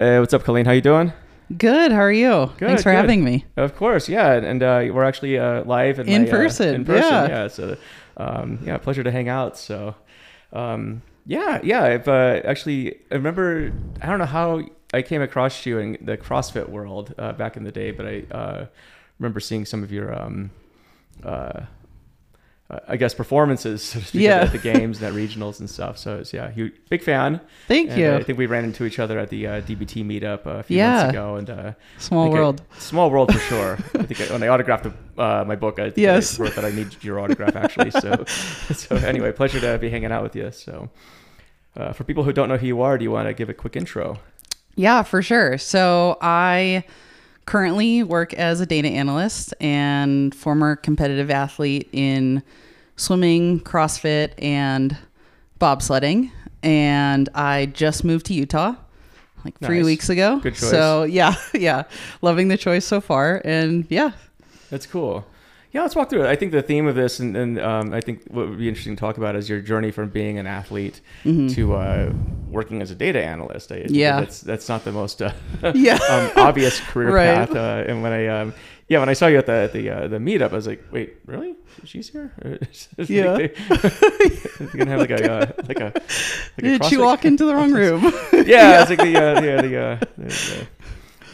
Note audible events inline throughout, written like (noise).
Hey, what's up, Colleen? How you doing? Good. How are you? Good, Thanks for good. having me. Of course, yeah, and uh, we're actually uh, live in, In my, uh, person, in person, yeah. yeah. So, um, yeah, pleasure to hang out. So, um, yeah, yeah. I've uh, actually, I remember, I don't know how I came across you in the CrossFit world uh, back in the day, but I uh, remember seeing some of your, um, uh, I guess, performances, (laughs) so speak, Yeah. at the games and at regionals and stuff. So, it's, yeah, huge, big fan. Thank And, you. uh, I think we ran into each other at the uh, DBT meetup uh, a few Yeah. months ago, and uh, Small think I- world. small world for sure. (laughs) I think I, when I autographed uh, my book, I think Yes. I wrote that I need your autograph actually. So, (laughs) so anyway, pleasure to be hanging out with you. So, uh, for people who don't know who you are, do you want to give a quick intro? Yeah, for sure. So I currently work as a data analyst and former competitive athlete in swimming, CrossFit, and bobsledding. And I just moved to Utah like three Nice. weeks ago. Good choice. So (laughs) yeah, yeah, loving the choice so far. And yeah, That's cool. Yeah, let's walk through it. I think the theme of this, and, and um, I think what would be interesting to talk about is your journey from being an athlete to uh, working as a data analyst. I, Mm-hmm. Yeah. that's that's not the most uh, (laughs) Yeah. (laughs) um, obvious career Right. path. Uh, and when I um, yeah, when I saw you at the at the uh, the meetup, I was like, wait, really? She's here? (laughs) Like Yeah. they- You're gonna have like a uh, like a like did you CrossFit- walk into the wrong room? yeah, it's like the uh, yeah the uh, the, the,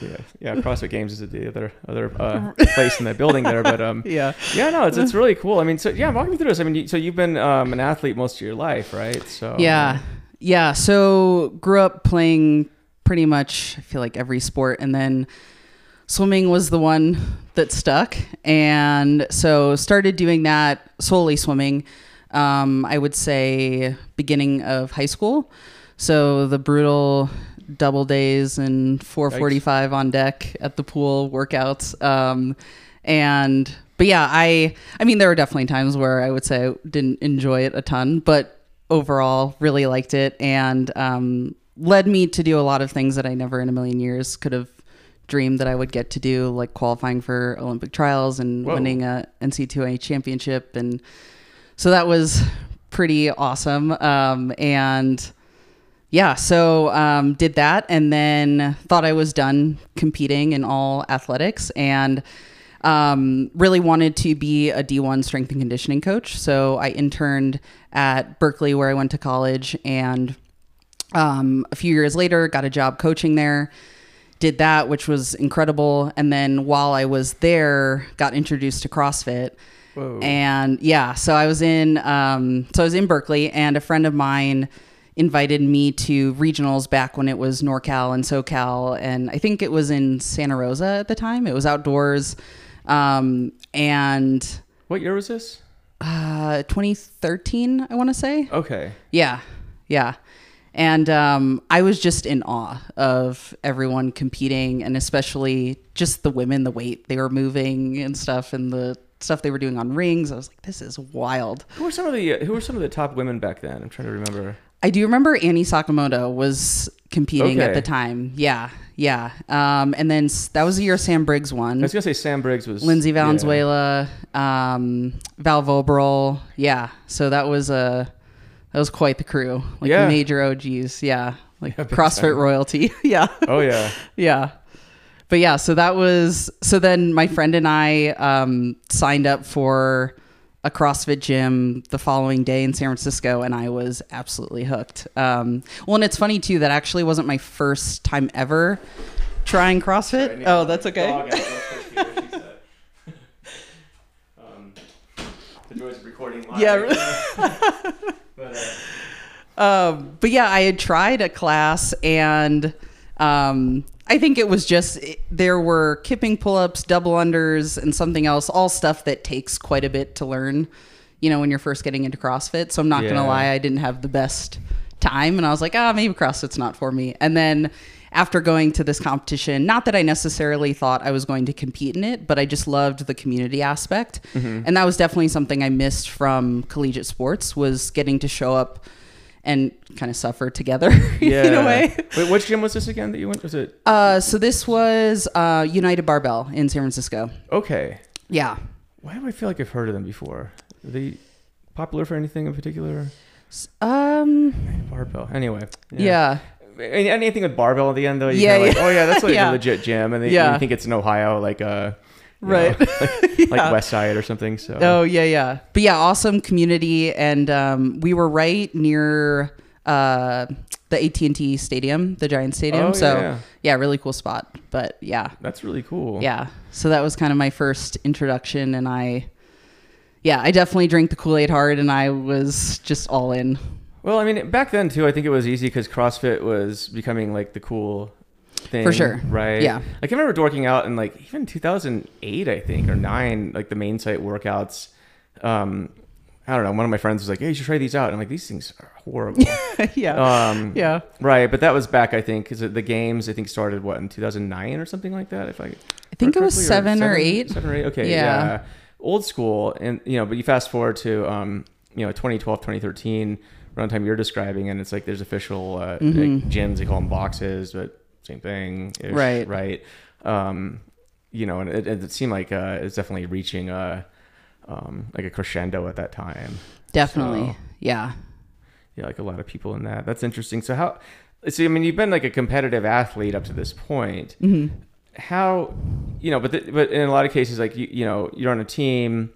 yeah yeah CrossFit Games is the other other uh, place in that building there, but um (laughs) yeah. yeah no it's it's really cool. I mean so yeah walk me through this. I mean you, so you've been um, an athlete most of your life, right? So Yeah. Yeah. So grew up playing pretty much, I feel like every sport. And then swimming was the one that stuck. And so started doing that solely swimming, um, I would say beginning of high school. So the brutal double days and 445 on deck at the pool workouts. Um, and, but yeah, I, I mean, there were definitely times where I would say I didn't enjoy it a ton, but overall really liked it and um, led me to do a lot of things that I never in a million years could have dreamed that I would get to do, like qualifying for Olympic trials and Whoa. winning a NC2A championship. And so that was pretty awesome. Um, and yeah, so um, did that and then thought I was done competing in all athletics and um, really wanted to be a D1 strength and conditioning coach. So I interned at Berkeley, where I went to college, and um, a few years later, got a job coaching there. Did that, which was incredible. And then while I was there, got introduced to CrossFit. Whoa. And yeah, so I was in um, so I was in Berkeley, and a friend of mine invited me to regionals back when it was NorCal and SoCal, and I think it was in Santa Rosa at the time. It was outdoors, um, and what year was this? uh, 2013, I want to say. Okay. Yeah, yeah. And um, I was just in awe of everyone competing, and especially just the women, the weight they were moving and stuff, and the stuff they were doing on rings. I was like, this is wild. Who were some of the who were some of the top women back then? I'm trying to remember. I do remember Annie Sakamoto was competing at the time. Yeah, yeah. Um, and then that was the year Sam Briggs won. I was gonna say Sam Briggs was Lindsay yeah. Valenzuela, um, Val Voboril. Yeah. So that was a that was quite the crew. Like Yeah. major OGs. Yeah. Like (laughs) Yeah, CrossFit time. royalty. (laughs) yeah. Oh yeah. (laughs) Yeah. But yeah, so that was so then my friend and I um, signed up for a CrossFit gym the following day in San Francisco, and I was absolutely hooked. Um, well, and it's funny too that actually wasn't my first time ever trying CrossFit. Oh, that's okay. Dog out. Let's push you, what she said. (laughs) um, the joys of recording live. Yeah. (laughs) but uh, Um, but yeah, I had tried a class and um, I think it was just there were kipping pull ups, double unders, and something else, all stuff that takes quite a bit to learn, you know, when you're first getting into CrossFit. So I'm not going to lie, I didn't have the best time. And I was like, ah, maybe CrossFit's not for me. And then after going to this competition, not that I necessarily thought I was going to compete in it, but I just loved the community aspect. And that was definitely something I missed from collegiate sports was getting to show up and kind of suffer together yeah. (laughs) in a way. Wait, which gym was this again that you went? Was it Uh, so this was uh, United Barbell in San Francisco. okay? Yeah. Why do I feel like I've heard of them before? Are they popular for anything in particular? Um. Barbell. Anyway. Yeah. any- anything with barbell at the end though. You Yeah, yeah, like, yeah. oh yeah, that's like (laughs) Yeah. a legit gym, and they, Yeah. you think it's in Ohio, like uh, Right. know, (laughs) like, (laughs) Yeah. like West Side or something. So Oh yeah, yeah. But yeah, awesome community, and um, we were right near uh, the AT and T Stadium, the Giant Stadium. Oh, so yeah. yeah, really cool spot. But yeah, that's really cool. yeah. So that was kind of my first introduction, and I, yeah, I definitely drank the Kool Aid hard, and I was just all in. Well, I mean, back then too, I think it was easy because CrossFit was becoming like the cool thing, For sure. right? Yeah. Like I remember working out in like even 2008, I think, or nine, like the main site workouts. Um, I don't know. One of my friends was like, "Hey, you should try these out." And I'm like, "These things are horrible." (laughs) yeah, um, yeah. Right, but that was back, I think, because the games I think started what in 2009 or something like that. If I, I think it was seven or eight. seven or eight. Okay, Yeah. yeah. old school, and you know, but you fast forward to um, you know, 2012, 2013, around time you're describing, and it's like there's official uh, Mhm. like gyms. They call them boxes, but same thing, Right. Right. Um, you know, and it, it seemed like uh, it's definitely reaching a um, like a crescendo at that time. Definitely, So- yeah. Yeah, like a lot of people in that. That's interesting. So how? See, I mean, you've been like a competitive athlete up to this point. hmm How, you know, but the, but in a lot of cases, like you, you know, you're on a team.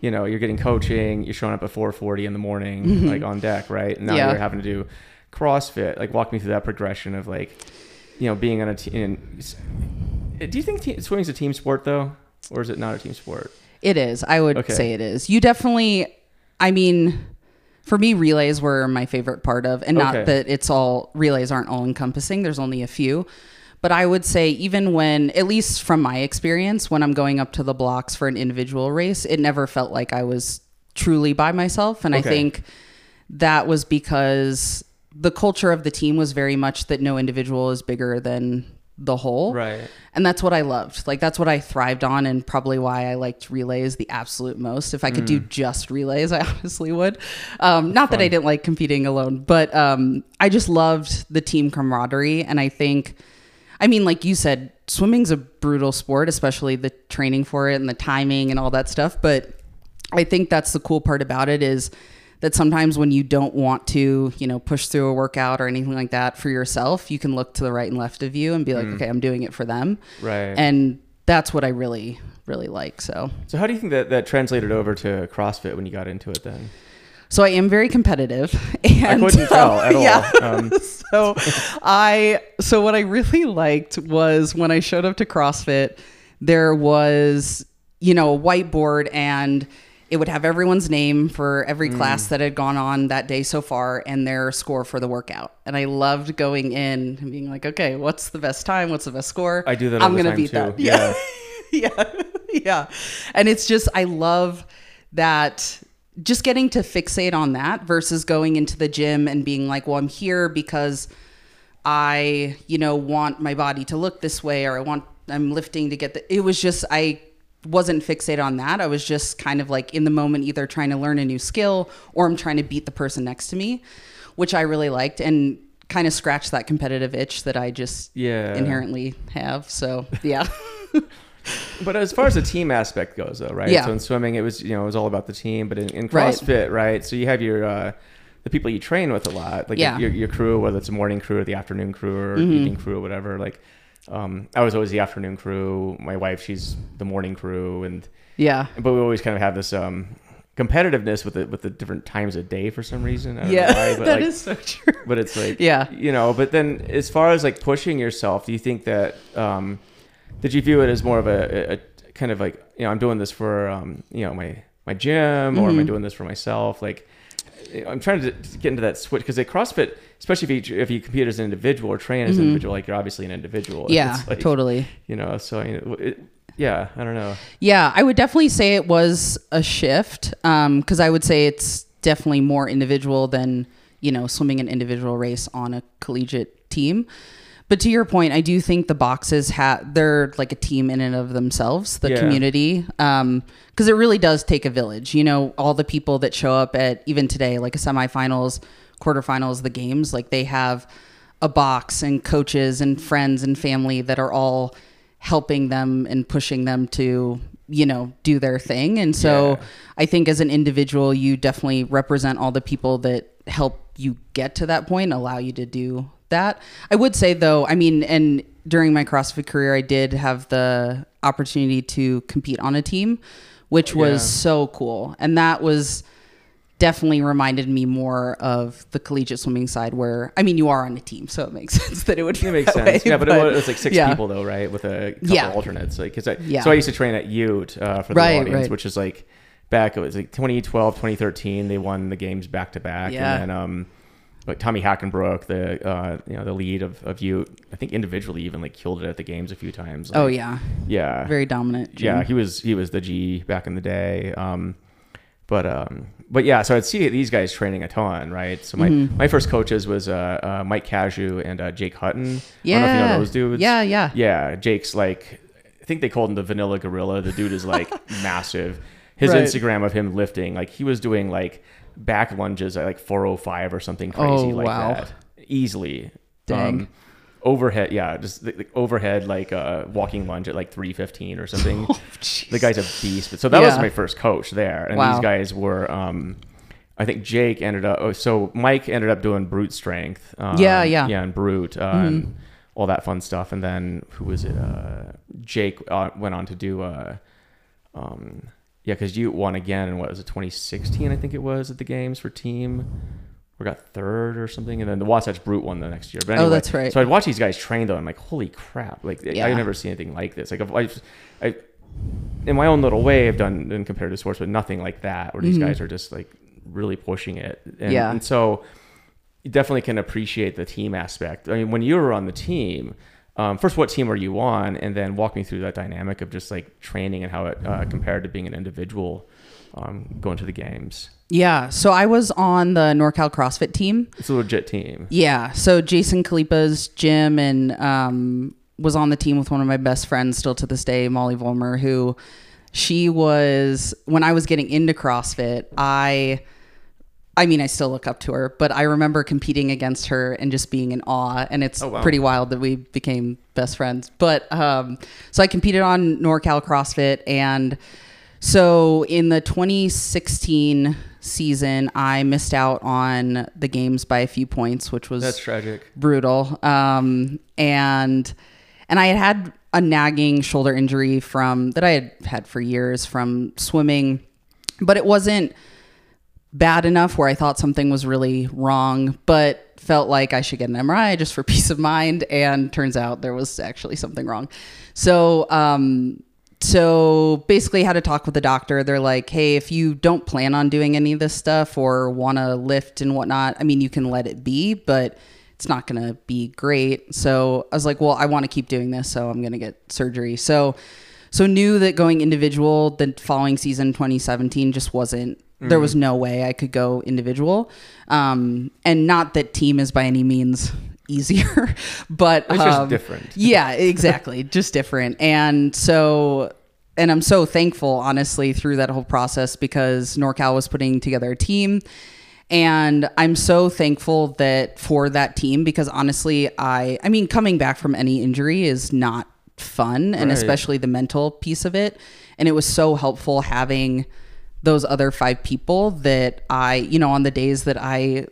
You know, you're getting coaching. You're showing up at 4:40 in the morning, Mhm. like on deck, right? And now Yeah. you're having to do CrossFit. Like, walk me through that progression of like, you know, being on a team. Do you think te- swimming's a team sport though, or is it not a team sport? It is. I would Okay. say it is. You definitely. I mean, for me, relays were my favorite part of, and not Okay. that it's all relays aren't all encompassing. There's only a few, but I would say even when, at least from my experience, when I'm going up to the blocks for an individual race, it never felt like I was truly by myself, and I think that was because the culture of the team was very much that no individual is bigger than the whole. Right. And that's what I loved. Like that's what I thrived on and probably why I liked relays the absolute most. If I could do just relays, (laughs) I honestly would. Um, not that I didn't like competing alone, but um, I just loved the team camaraderie. And I think, I mean, like you said, swimming's a brutal sport, especially the training for it and the timing and all that stuff. But I think that's the cool part about it is that sometimes when you don't want to, you know, push through a workout or anything like that for yourself, you can look to the right and left of you and be like, okay, I'm doing it for them. Right. And that's what I really, really like. So, so how do you think that that translated over to CrossFit when you got into it then? so I am very competitive. (laughs) And I couldn't tell at all. Yeah. Um, (laughs) so I so what I really liked was when I showed up to CrossFit, there was, you know, a whiteboard and it would have everyone's name for every Mm. class that had gone on that day so far and their score for the workout. And I loved going in and being like, okay, what's the best time? What's the best score? I do that I'm gonna beat too. that. Yeah. (laughs) yeah. (laughs) yeah. And it's just, I love that just getting to fixate on that versus going into the gym and being like, well, I'm here because I, you know, want my body to look this way or I want, I'm lifting to get the, it was just, I wasn't fixated on that. I was just kind of like in the moment, either trying to learn a new skill or I'm trying to beat the person next to me, which I really liked and kind of scratched that competitive itch that I just Yeah. inherently have. So, yeah. (laughs) But as far as the team aspect goes, though, right? Yeah. So in swimming, it was you know it was all about the team, but in, in CrossFit, right? So you have your uh, the people you train with a lot, like Yeah. your, your crew, whether it's a morning crew or the afternoon crew or Mhm. evening crew or whatever. Like um, I was always the afternoon crew. My wife, she's the morning crew, and yeah. but we always kind of have this um, competitiveness with the with the different times of day for some reason. I don't Yeah. know why, but (laughs) that like, is so true. but it's like (laughs) Yeah. you know but then as far as like pushing yourself do you think that um did you view it as more of a, a, kind of like you know i'm doing this for um you know my my gym or am i Mhm. doing this for myself like i'm trying to get into that switch because at crossfit especially if you if you compete as an individual or train as an Mhm. individual like you're obviously an individual Yeah, like, totally. you know so I mean, it, yeah i don't know Yeah, I would definitely say it was a shift because I would say it's definitely more individual than you know swimming an individual race on a collegiate team. But to your point, I do think the boxes have they're like a team in and of themselves, the Yeah. community, um, because it really does take a village. You know, all the people that show up at even today, like a semifinals, quarterfinals, the games, like they have a box and coaches and friends and family that are all helping them and pushing them to you know do their thing and so Yeah. i think as an individual you definitely represent all the people that help you get to that point allow you to do that. I would say though, I mean, and during my CrossFit career, I did have the opportunity to compete on a team, which was Yeah. so cool, and that was definitely reminded me more of the collegiate swimming side where I mean you are on a team so it makes (laughs) sense that it would It makes sense. way, yeah, but, it was, it was like six yeah. people though, right? With a couple Yeah. alternates. Like, 'cause I, Yeah. So I used to train at Ute uh, for the Right, audience, right. which is like back. It was like 2012, 2013. They won the games back to back, and then um, like Tommy Hackenbruck, the uh, you know the lead of, of Ute, I think individually even like killed it at the games a few times. Oh yeah, yeah, very dominant. yeah. He was he was the G back in the day. Um, but um, but yeah, so I'd see these guys training a ton, right? So my, Mm-hmm. my first coaches was uh, uh, Mike Cashew and uh, Jake Hutton. yeah, I don't know if you know those dudes. Yeah, yeah. Yeah, Jake's like, I think they called him the Vanilla Gorilla. The dude is like (laughs) massive. His Right. Instagram of him lifting, like he was doing like back lunges at like 405 or something crazy Oh, like wow. that, easily. Um, Dang. overhead, yeah, just the, the overhead like uh, walking lunge at like 315 or something. (laughs) Oh, the guy's a beast. But so that was my first coach there, and Wow. these guys were. Um, I think Jake ended up. Oh, so Mike ended up doing brute strength. Um, Yeah, yeah. Mm-hmm. yeah, and brute, uh, and all that fun stuff. And then who was it? Uh, Jake uh, went on to do. Uh, um, yeah, because you won again in what was it, 2016? I think it was at the games for team. We got third or something, and then the Wasatch Brute won the next year. But Oh, that's right. So I'd watch these guys train though. I'm like, holy crap! Like Yeah. I've never seen anything like this. Like I've, I've, I, in my own little way, I've done in competitive sports, but nothing like that. Where these guys are just like really pushing it. And, Mm-hmm. Yeah. and so you definitely can appreciate the team aspect. I mean, when you were on the team, um, first, what team are you on? And then walk me through that dynamic of just like training and how it uh, compared to being an individual um, going to the games. Yeah, so I was on the NorCal CrossFit team. It's a legit team. Yeah, so Jason Khalipa's gym and um, was on the team with one of my best friends still to this day, Molly Volmer, who she was when I was getting into CrossFit. I, I mean, I still look up to her, but I remember competing against her and just being in awe. And it's Oh, wow. pretty wild that we became best friends. But um, so I competed on NorCal CrossFit and. So in the 2016 season, I missed out on the games by a few points, which was That's tragic. brutal. Um, and and I had had a nagging shoulder injury from that I had had for years from swimming, but it wasn't bad enough where I thought something was really wrong, but felt like I should get an MRI just for (laughs) peace of mind. And turns out there was actually something wrong. So, um, so basically had to talk with the doctor. They're like, hey, if you don't plan on doing any of this stuff or want to lift and whatnot, I mean, you can let it be, but it's not going to be great. So I was like, well, I want to keep doing this, so I'm going to get surgery. So, so knew that going individual the following season, 2017, just wasn't. There was no way I could go individual, um, and not that team is by any means easier, (laughs) but It's just um, different. (laughs) yeah, exactly. Just different. And so, and I'm so thankful, honestly, through that whole process because NorCal was putting together a team. And I'm so thankful that for that team because honestly, I, I mean, coming back from any injury is not fun and Right. especially the mental piece of it. And it was so helpful having those other five people that I, you know, on the days that I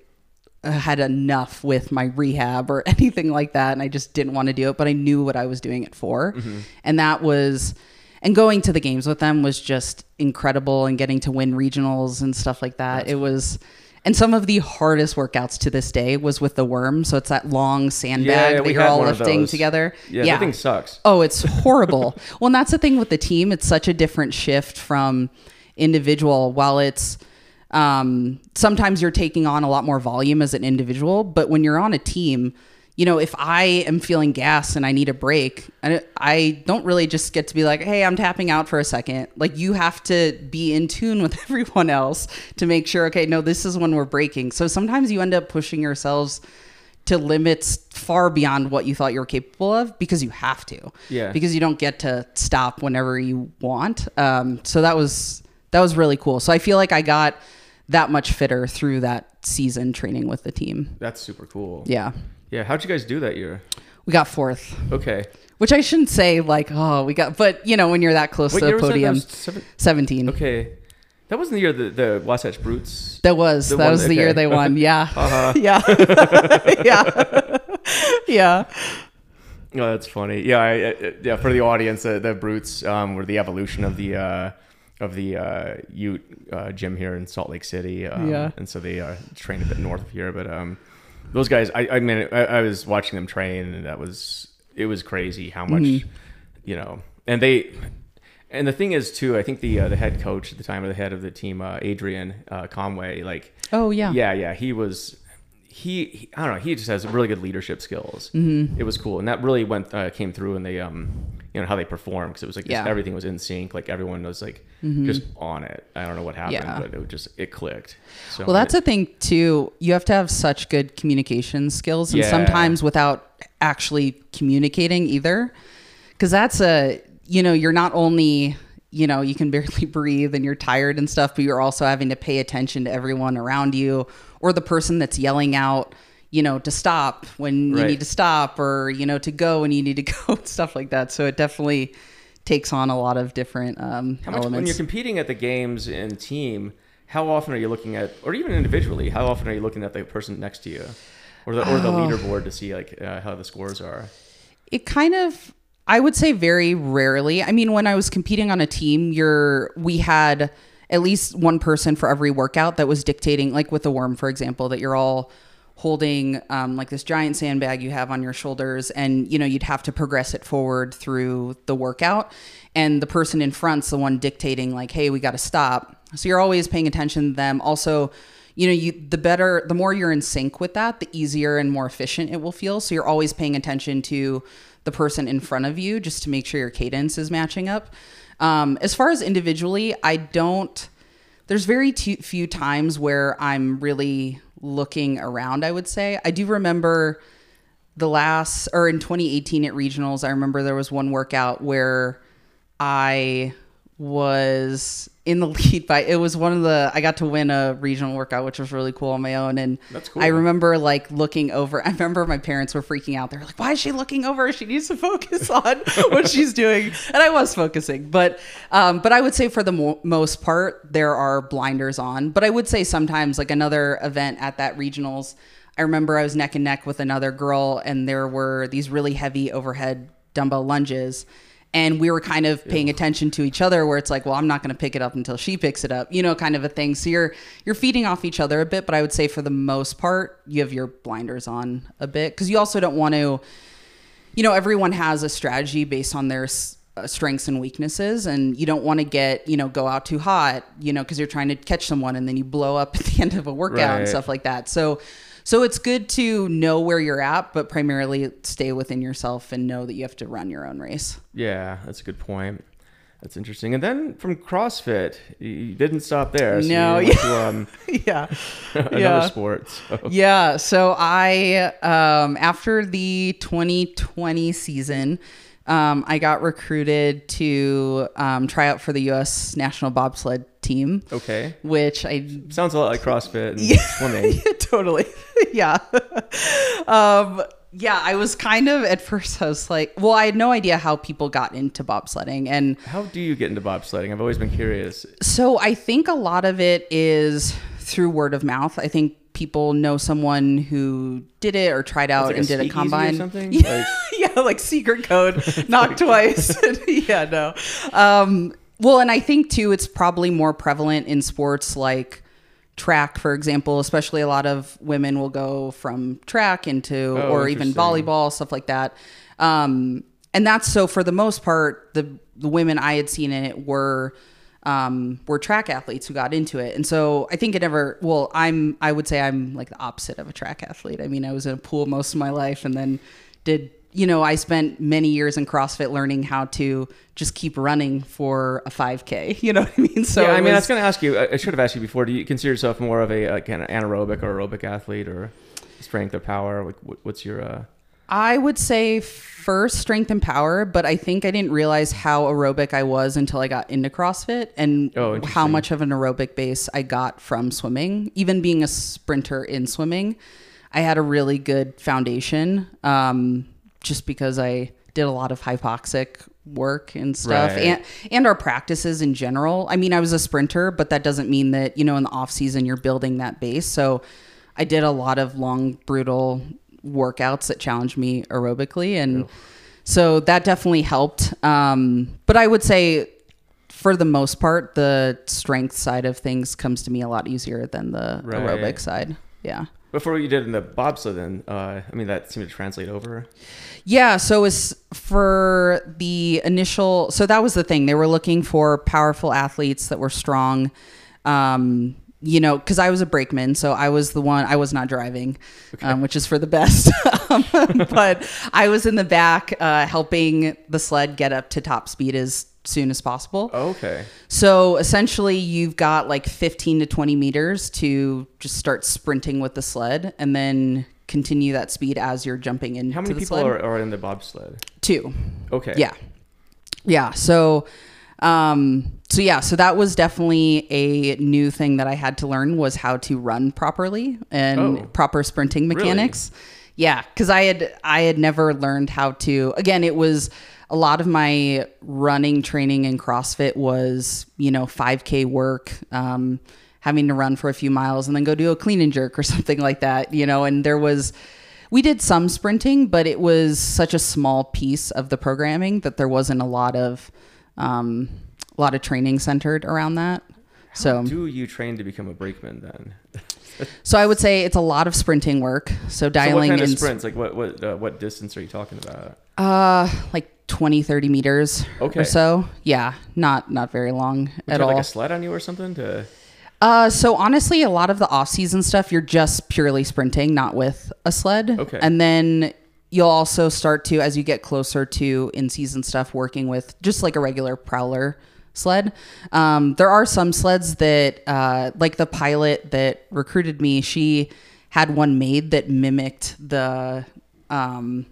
uh, had enough with my rehab or (laughs) anything like that and I just didn't want to do it but I knew what I was doing it for. Mm-hmm. And that was and going to the games with them was just incredible and getting to win regionals and stuff like that. It was and some of the hardest workouts to this day was with the worm. So it's that long sandbag Yeah, that we you're all lifting together. Yeah, that thing sucks. Oh, it's horrible. (laughs) well, and that's the thing with the team. It's such a different shift from individual. While it's um, sometimes you're taking on a lot more volume as an individual, but when you're on a team, you know, if I am feeling gas and I need a break, I, I don't really just get to be like, hey, I'm tapping out for a second. Like, you have to be in tune with (laughs) everyone else to make sure, okay, no, this is when we're breaking. So sometimes you end up pushing yourselves to limits far beyond what you thought you were capable of because you have to. Yeah. Because you don't get to stop whenever you want. Um, so that was that was really cool. So I feel like I got that much fitter through that season training with the team. That's super cool. Yeah. Yeah. How'd you guys do that year? We got fourth. Okay. Which I shouldn't say like, oh, we got but you know, when you're that close to the was that? That podium. seven- 17. Okay. That wasn't the year the, the Wasatch Brutes. That was that was the year they won. Yeah. (laughs) Uh-huh. (laughs) yeah. (laughs) yeah. yeah. Oh, that's funny. Yeah, I, I, yeah. For the audience, uh, the brutes um, were the evolution of the uh, of the uh, Ute uh, gym here in Salt Lake City. Um, Yeah. and so they uh, train a bit north of here. But um, those guys, I, I mean, I, I was watching them train, and that was it was crazy how much Mm-hmm. you know. And they and the thing is too, I think the uh, the head coach at the time, or the head of the team, uh, Adrian uh, Conway, like Oh yeah. yeah, yeah, he was. He, he, I don't know. He just has really good leadership skills. Mm-hmm. It was cool, and that really went uh, came through in the um, you know how they performed because it was like Yeah. Mm-hmm. everything was in sync. Like everyone was like just on it. I don't know what happened, Yeah. but it just it clicked. So Well, that's a thing too. You have to have such good communication skills, and Yeah. sometimes without actually communicating either, because that's a you know you're not only you know you can barely (laughs) breathe and you're tired and stuff, but you're also having to pay attention to everyone around you or the person that's yelling out. You know, to stop when you need to stop, or you know, to go when you need to (laughs) go, and stuff like that. So it definitely takes on a lot of different um, how much when you're competing at the games in team. How often are you looking at, or even individually, how often are you looking at the person next to you, or the or the Oh. leaderboard to see like uh, how the scores are? it kind of i would say very rarely i mean when i was competing on a team you're we had at least one person for every workout that was dictating like with the worm for example that you're all holding um, like this giant sandbag you have on your shoulders and you know you'd have to progress it forward through the workout. And the person in front's the one dictating like hey we got to stop. So you're always paying attention to them. Also you know you the better the more you're in sync with that the easier and more efficient it will feel. So you're always paying attention to the person in front of you just to make sure your cadence is matching up um, as far as individually i don't there's very too, few times where i'm really looking around i would say. I do remember the last or in 2018 at regionals i remember there was one workout where i was in the (laughs) lead by it was one of the i got to win a regional workout which was really cool on my own. And That's cool. i remember like looking over (laughs) i remember my parents were freaking out. They were like why is she looking over? She needs to focus (laughs) on what she's doing. And i was focusing. But um but i would say for the mo- most part there are blinders on. But i would say sometimes like another event at that regionals I remember I was neck and neck with another girl, and there were these really heavy overhead dumbbell lunges. And we were kind of paying attention to each other, where it's like, well, I'm not going to pick it up until she picks it up, you know, kind of a thing. So you're you're feeding off each other a bit, but I would say for the most part, you have your blinders on a bit because you also don't want to, you know, everyone has a strategy based on their uh, strengths and weaknesses, and you don't want to get you know go out too hot, you know, because you're trying to catch someone and then you blow up (laughs) at the end of a workout and stuff like that. So so it's good to know where you're at, but primarily stay within yourself and know that you have to run your own race. Yeah, that's a good point. That's interesting. And then from CrossFit, you- didn't stop there. So No, went to um, (laughs) yeah. (laughs) another Yeah. sport. So. Yeah. So I, um, after the 2020 season, um, I got recruited to um, try out for the U.S. national bobsled team, Okay. which I Sounds a lot like CrossFit and swimming. (laughs) totally. (laughs) yeah. um, yeah, I was kind of at first. I was like, well, I had no idea how people got into bobsledding, and How do you get into bobsledding? I've always been curious. so I think a lot of it is through word of mouth. I think people know someone who did it or tried out like and did a speakeasy or combine. something? Yeah, (laughs) Like- yeah, like secret code, knock twice. yeah, no. Um, well, and I think too, it's probably more prevalent in sports like track, for example. Especially a lot of women will go from track into, Oh, or even volleyball, stuff like that. Um, and that's so for the most part, the the women I had seen in it were um, were track athletes who got into it. And so I think it never, well, I'm, I would say I'm like the opposite of a track athlete. I mean, I was in a pool most of my life and then did, you know, I spent many years in CrossFit learning how to just keep running for a 5K. (laughs) You know what I mean? So yeah, I mean, I was- was going to ask you. I should have asked you before. Do you consider yourself more of a, kind of anaerobic or aerobic athlete, or strength or power? Like, what's your? Uh, I would say first strength and power, but I think I didn't realize how aerobic I was until I got into CrossFit and Oh, how much of an aerobic base I got from swimming. Even being a sprinter in swimming, I had a really good foundation um, just because I did a lot of hypoxic work and stuff Right. and and our practices in general. I mean, I was a sprinter, but that doesn't mean that, you know, in the off season you're building that base. So I did a lot of long brutal workouts that challenged me aerobically, and so that definitely helped. Um, but I would say, for the most part, the strength side of things comes to me a lot easier than the Right. aerobic side. Yeah. Before what you did in the bobsled, then uh, I mean that seemed to translate over. Yeah, so it was for the initial. So that was the thing. They were looking for powerful athletes that were strong. Um, you know, because I was a brakeman, so I was the one. I was not driving, um, which is for the best. (laughs) Um, (laughs) but I was in the back uh, helping the sled get up to top speed as soon as possible. Oh, okay. So essentially, you've got like 15 to 20 meters to just start sprinting with the sled, and then continue that speed as you're jumping in. How many the people are, are in the bobsled? Two. Okay. Yeah. Yeah. So, um, so yeah, so that was definitely a new thing that I had to learn was how to run properly and Oh. proper sprinting mechanics. Yeah, because I had I had never learned how to. Again, it was a lot of my running training in CrossFit was you know 5K work. Um, having to run for a few miles and then go do a clean and jerk or (laughs) something like that, you know, and there was we did some sprinting, but it was such a small piece of the programming that there wasn't a lot of um, a lot of training centered around that. So, Do you train to become a brakeman then? (laughs) so I would say it's a lot of sprinting work. So dialing So what kind of in sprints? Like what what uh, what distance are you talking about? Uh like 20 30 meters Okay. or so. Yeah, not not very long Would at all. like a sled on you or something to? Uh, so honestly, a lot of the off-season stuff, you're just purely sprinting, not with a sled. Okay. And then you'll also start to, as you get closer to in-season stuff, working with just like a regular prowler sled. Um, there are some sleds that, uh, like the pilot that recruited me, she had one made that mimicked the, um,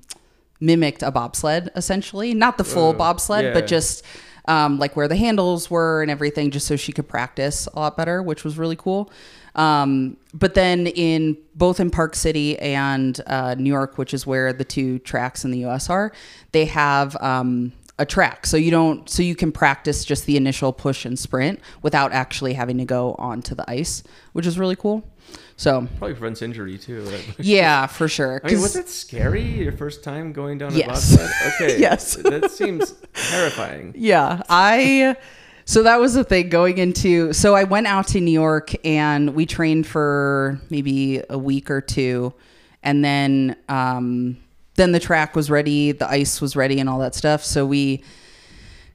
mimicked a bobsled essentially, not the full Oh, bobsled, yeah. but just um, like where the handles were and everything, just so she could practice a lot better, which was really cool. Um, but then in both in Park City and uh, New York, which is where the two tracks in the U.S. are, they have um, a track, so you don't, so you can practice just the initial push and sprint without actually having to go onto the ice, which is really cool. So Probably prevents injury too. (laughs) Yeah, for sure. I mean, was it scary your first time going down a Yes. bobsled? Okay. (laughs) Yes. that seems terrifying. (laughs) Yeah, I. So that was the thing going into. So I went out to New York and we trained for maybe a week or two, and then um, then the track was ready, the ice was ready, and all that stuff. So we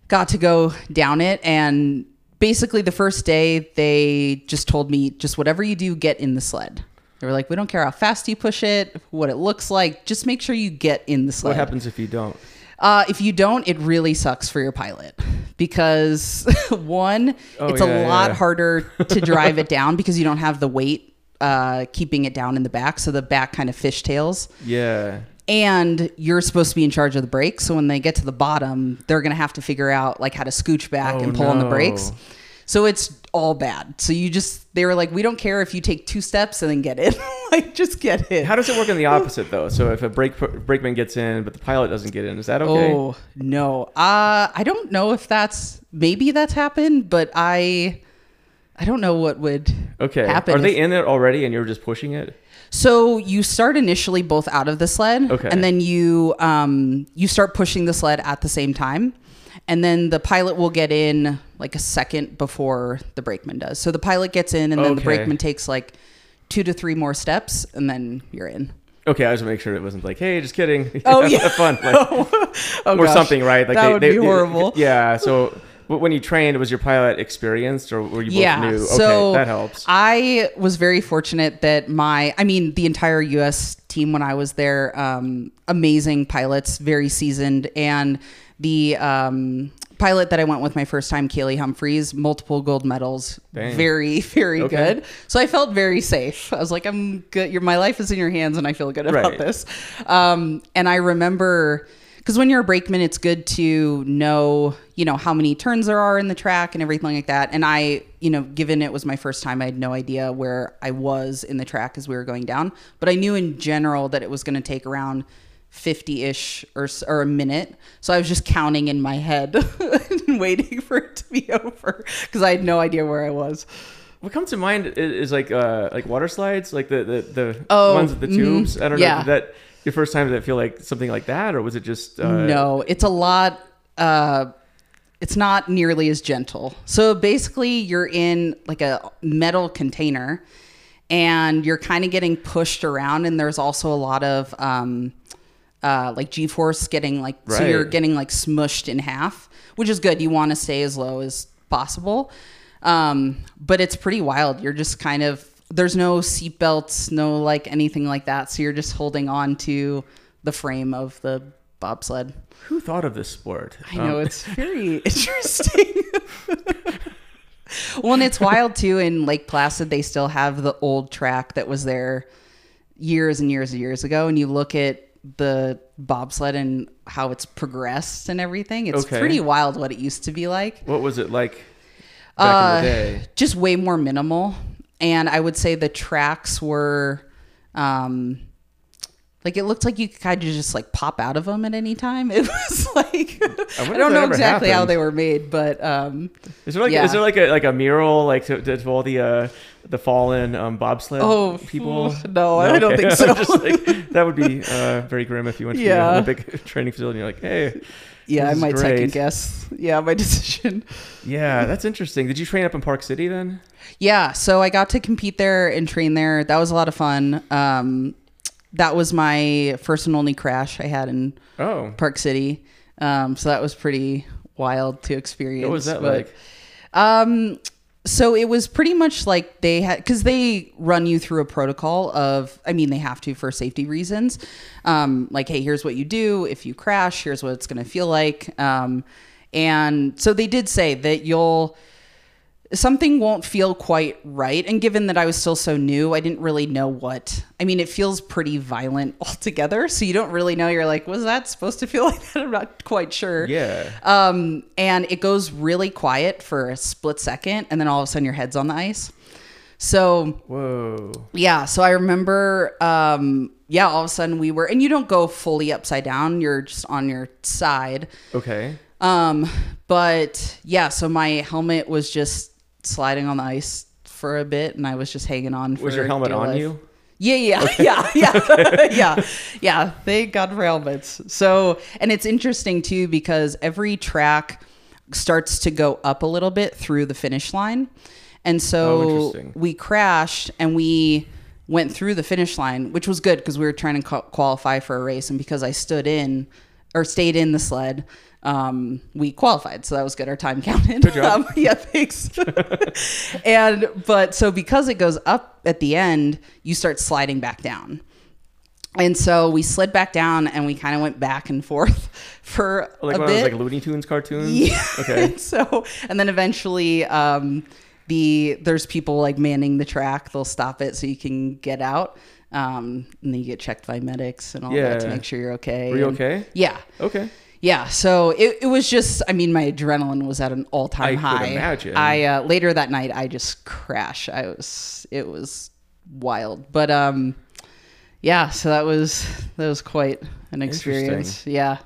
got to go down it, and basically the first day they just told me just whatever you do, get in the sled. They were like, we don't care how fast you push it, what it looks like, just make sure you get in the sled. What happens if you don't? Uh, if you don't, it really sucks for your pilot because (laughs) one, Oh, it's yeah, a lot yeah. harder to (laughs) drive it down because you don't have the weight uh, keeping it down in the back, so the back kind of fishtails. Yeah. And you're supposed to be in charge of the brakes, so when they get to the bottom, they're gonna have to figure out like how to scooch back Oh, and pull on the brakes. So it's all bad. So you just they were like, we don't care if you take two steps and then get in, (laughs) like just get in. How does it work in the (laughs) opposite though? So if a brake brakeman gets in, but the pilot doesn't get in, is that okay? Oh no. Uh I don't know if that's maybe that's happened, but I I don't know what would Okay. happen. Are they if- in it already and you're just pushing it? So you start initially both out of the sled Okay. and then you um you start pushing the sled at the same time. And then the pilot will get in like a second before the brakeman does. So the pilot gets in and then the brakeman takes like two to three more steps and then you're in. Okay, I just make sure it wasn't like, hey, just kidding. (laughs) Oh, yeah. fun, like, (laughs) oh, or gosh. something, right? Like that they- would they- be horrible. yeah. So when you trained, was your pilot experienced, or were you both yeah, new? Okay, so that helps. I was very fortunate that my, I mean, the entire U.S. team when I was there, um, amazing pilots, very seasoned, and the um, pilot that I went with my first time, Kaillie Humphries, multiple gold medals, Dang. very, (laughs) very Okay. good. So I felt very safe. I was like, I'm good. Your my life is in your hands, and I feel good about Right. this. Um, and I remember because when you're a brakeman, it's good to know, you know, how many turns there are in the track and everything like that. And I, you know, given it was my first time, I had no idea where I was in the track as we were going down. But I knew in general that it was going to take around 50 ish or, or a minute. So I was just counting in my head (laughs) and waiting for it to be (laughs) over because I had no idea where I was. what comes to mind is, like uh like water slides, like the the, the Oh, ones with the mhm. tubes. I don't know. Yeah. Did that your first time did it feel like something like that, or was it just uh, no, it's a lot. Uh, it's not nearly as gentle. So basically, you're in like a metal container, and you're kind of getting pushed around. And there's also a lot of um, uh, like G-force getting like so you're getting like smushed in half, which is good. You want to stay as low as possible, um, but it's pretty wild. You're just kind of there's no seatbelts, no like anything like that. So you're just holding on to the frame of the bobsled. Who thought of this sport? I know Um, it's very (laughs) interesting. well, and it's wild too. In Lake Placid, they still have the old track that was there years and years and years ago. And you look at the bobsled and how it's progressed and everything. It's Okay. pretty wild what it used to be like. what was it like back in the Uh, day? Just way more minimal. And I would say the tracks were, um, like it looked like you could kind of just like pop out of them at any time. (laughs) It was like I, if don't know exactly how they were made, but um, Is there like yeah. is there like a like a mural like to, to all the uh the fallen um bobsled Oh, people? (laughs) no, I don't think (laughs) so. Like, that would be uh, very grim if you went to Yeah. the Olympic training facility and you're like, hey, yeah, This I might great. second guess. (laughs) Yeah, my (laughs) decision. yeah, that's interesting. Did you train up in Park City then? Yeah, so I got to compete there and train there. That was a lot of fun. Um, that was my first and only crash I had in Oh, Park City. Um, so that was pretty wild to experience. what was that but- like? Um, so it was pretty much like they had because they run you through a protocol of i mean they have to for safety reasons. Um, like hey here's what you do. If you crash here's what it's going to feel like. Um, and so they did say that you'll something won't feel quite right and given that i was still so new i didn't really know what i mean it feels pretty violent (laughs) altogether so you don't really know you're like was that supposed to feel (laughs) like that i'm not quite sure Yeah. um, and it goes really quiet for a split second, and then all of a sudden your head's on the ice. So Whoa. yeah, so I remember, um, yeah, all of a sudden we were, and you don't go fully upside down; you're just on your side. Okay. Um, but yeah, so my helmet was just sliding on the ice for a bit, and I was just hanging on. For Was your helmet on life. you? Yeah, yeah, (laughs) yeah, yeah, (laughs) (laughs) yeah, yeah. Thank God for helmets. So, and it's interesting too because every track starts to go up a little bit through the finish line, and Oh, so interesting. we crashed and we went through the finish line, which was good because we were trying to qualify for a race, and because I stood in or stayed in the sled. Um, we qualified, so that was good. Our time counted. Good job. (laughs) Um, yeah, thanks. (laughs) and but so because it goes up at the end, you start sliding back down. And so we slid back down and we kind of went back and forth (laughs) for Like a one of bit. those like Looney Tunes cartoons? Yeah. Okay. so and then eventually um the there's people like manning the track. They'll stop it so you can get out. Um and then you get checked by medics and all that to make sure you're okay. Were you And- okay? Yeah. Okay. Yeah, so it, it was just I mean my adrenaline was at an all-time I time could high. imagine. I uh, later that night I just crashed. I was it was wild. But um yeah, so that was that was quite an experience. Yeah.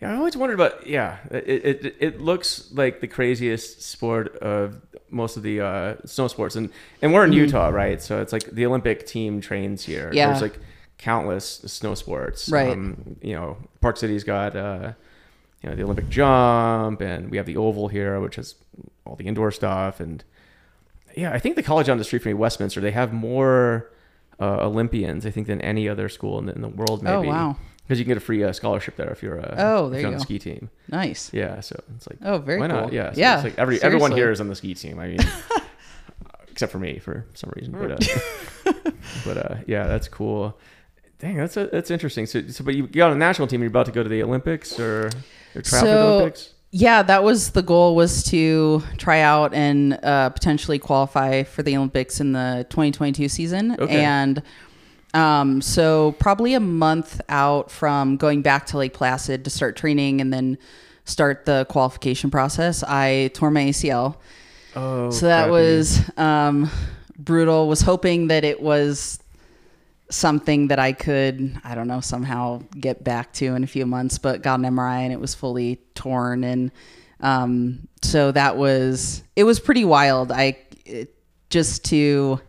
Yeah, I always wondered about. Yeah, it, it it looks like the craziest sport of most of the uh, snow sports, and and we're in Utah, right? So it's like the Olympic team trains here. Mm-hmm. Yeah. there's like countless snow sports. Right. Um, you know, Park City's got uh, you know the Olympic jump, and we have the Oval here, which has all the indoor stuff, and yeah, I think the college on the street from me, Westminster, they have more uh, Olympians, I think, than any other school in the, in the world. Maybe. Oh, wow. Because you can get a free uh, scholarship there if you're a Oh, if there you're you on the ski team. Nice. Yeah, so it's like Oh, very why not? cool. Yeah, so Yeah, It's like every everyone here is on the ski team. I mean, (laughs) except for me for some reason. But uh, (laughs) but uh, yeah, that's cool. Dang, that's a, that's interesting. So, so but you got on a national team. You're about to go to the Olympics or or try the So- Olympics. Yeah, that was the goal was to try out and uh, potentially qualify for the Olympics in the 2022 season. Okay. And um, so probably a month out from going back to Lake Placid to start training and then start the qualification process, I tore my ACL. Oh, so that crappy. was um, brutal. Was hoping that it was something that I could, I don't know, somehow get back to in a few months, but got an MRI and it was fully torn. And um, so that was, it was pretty wild. I, it, just to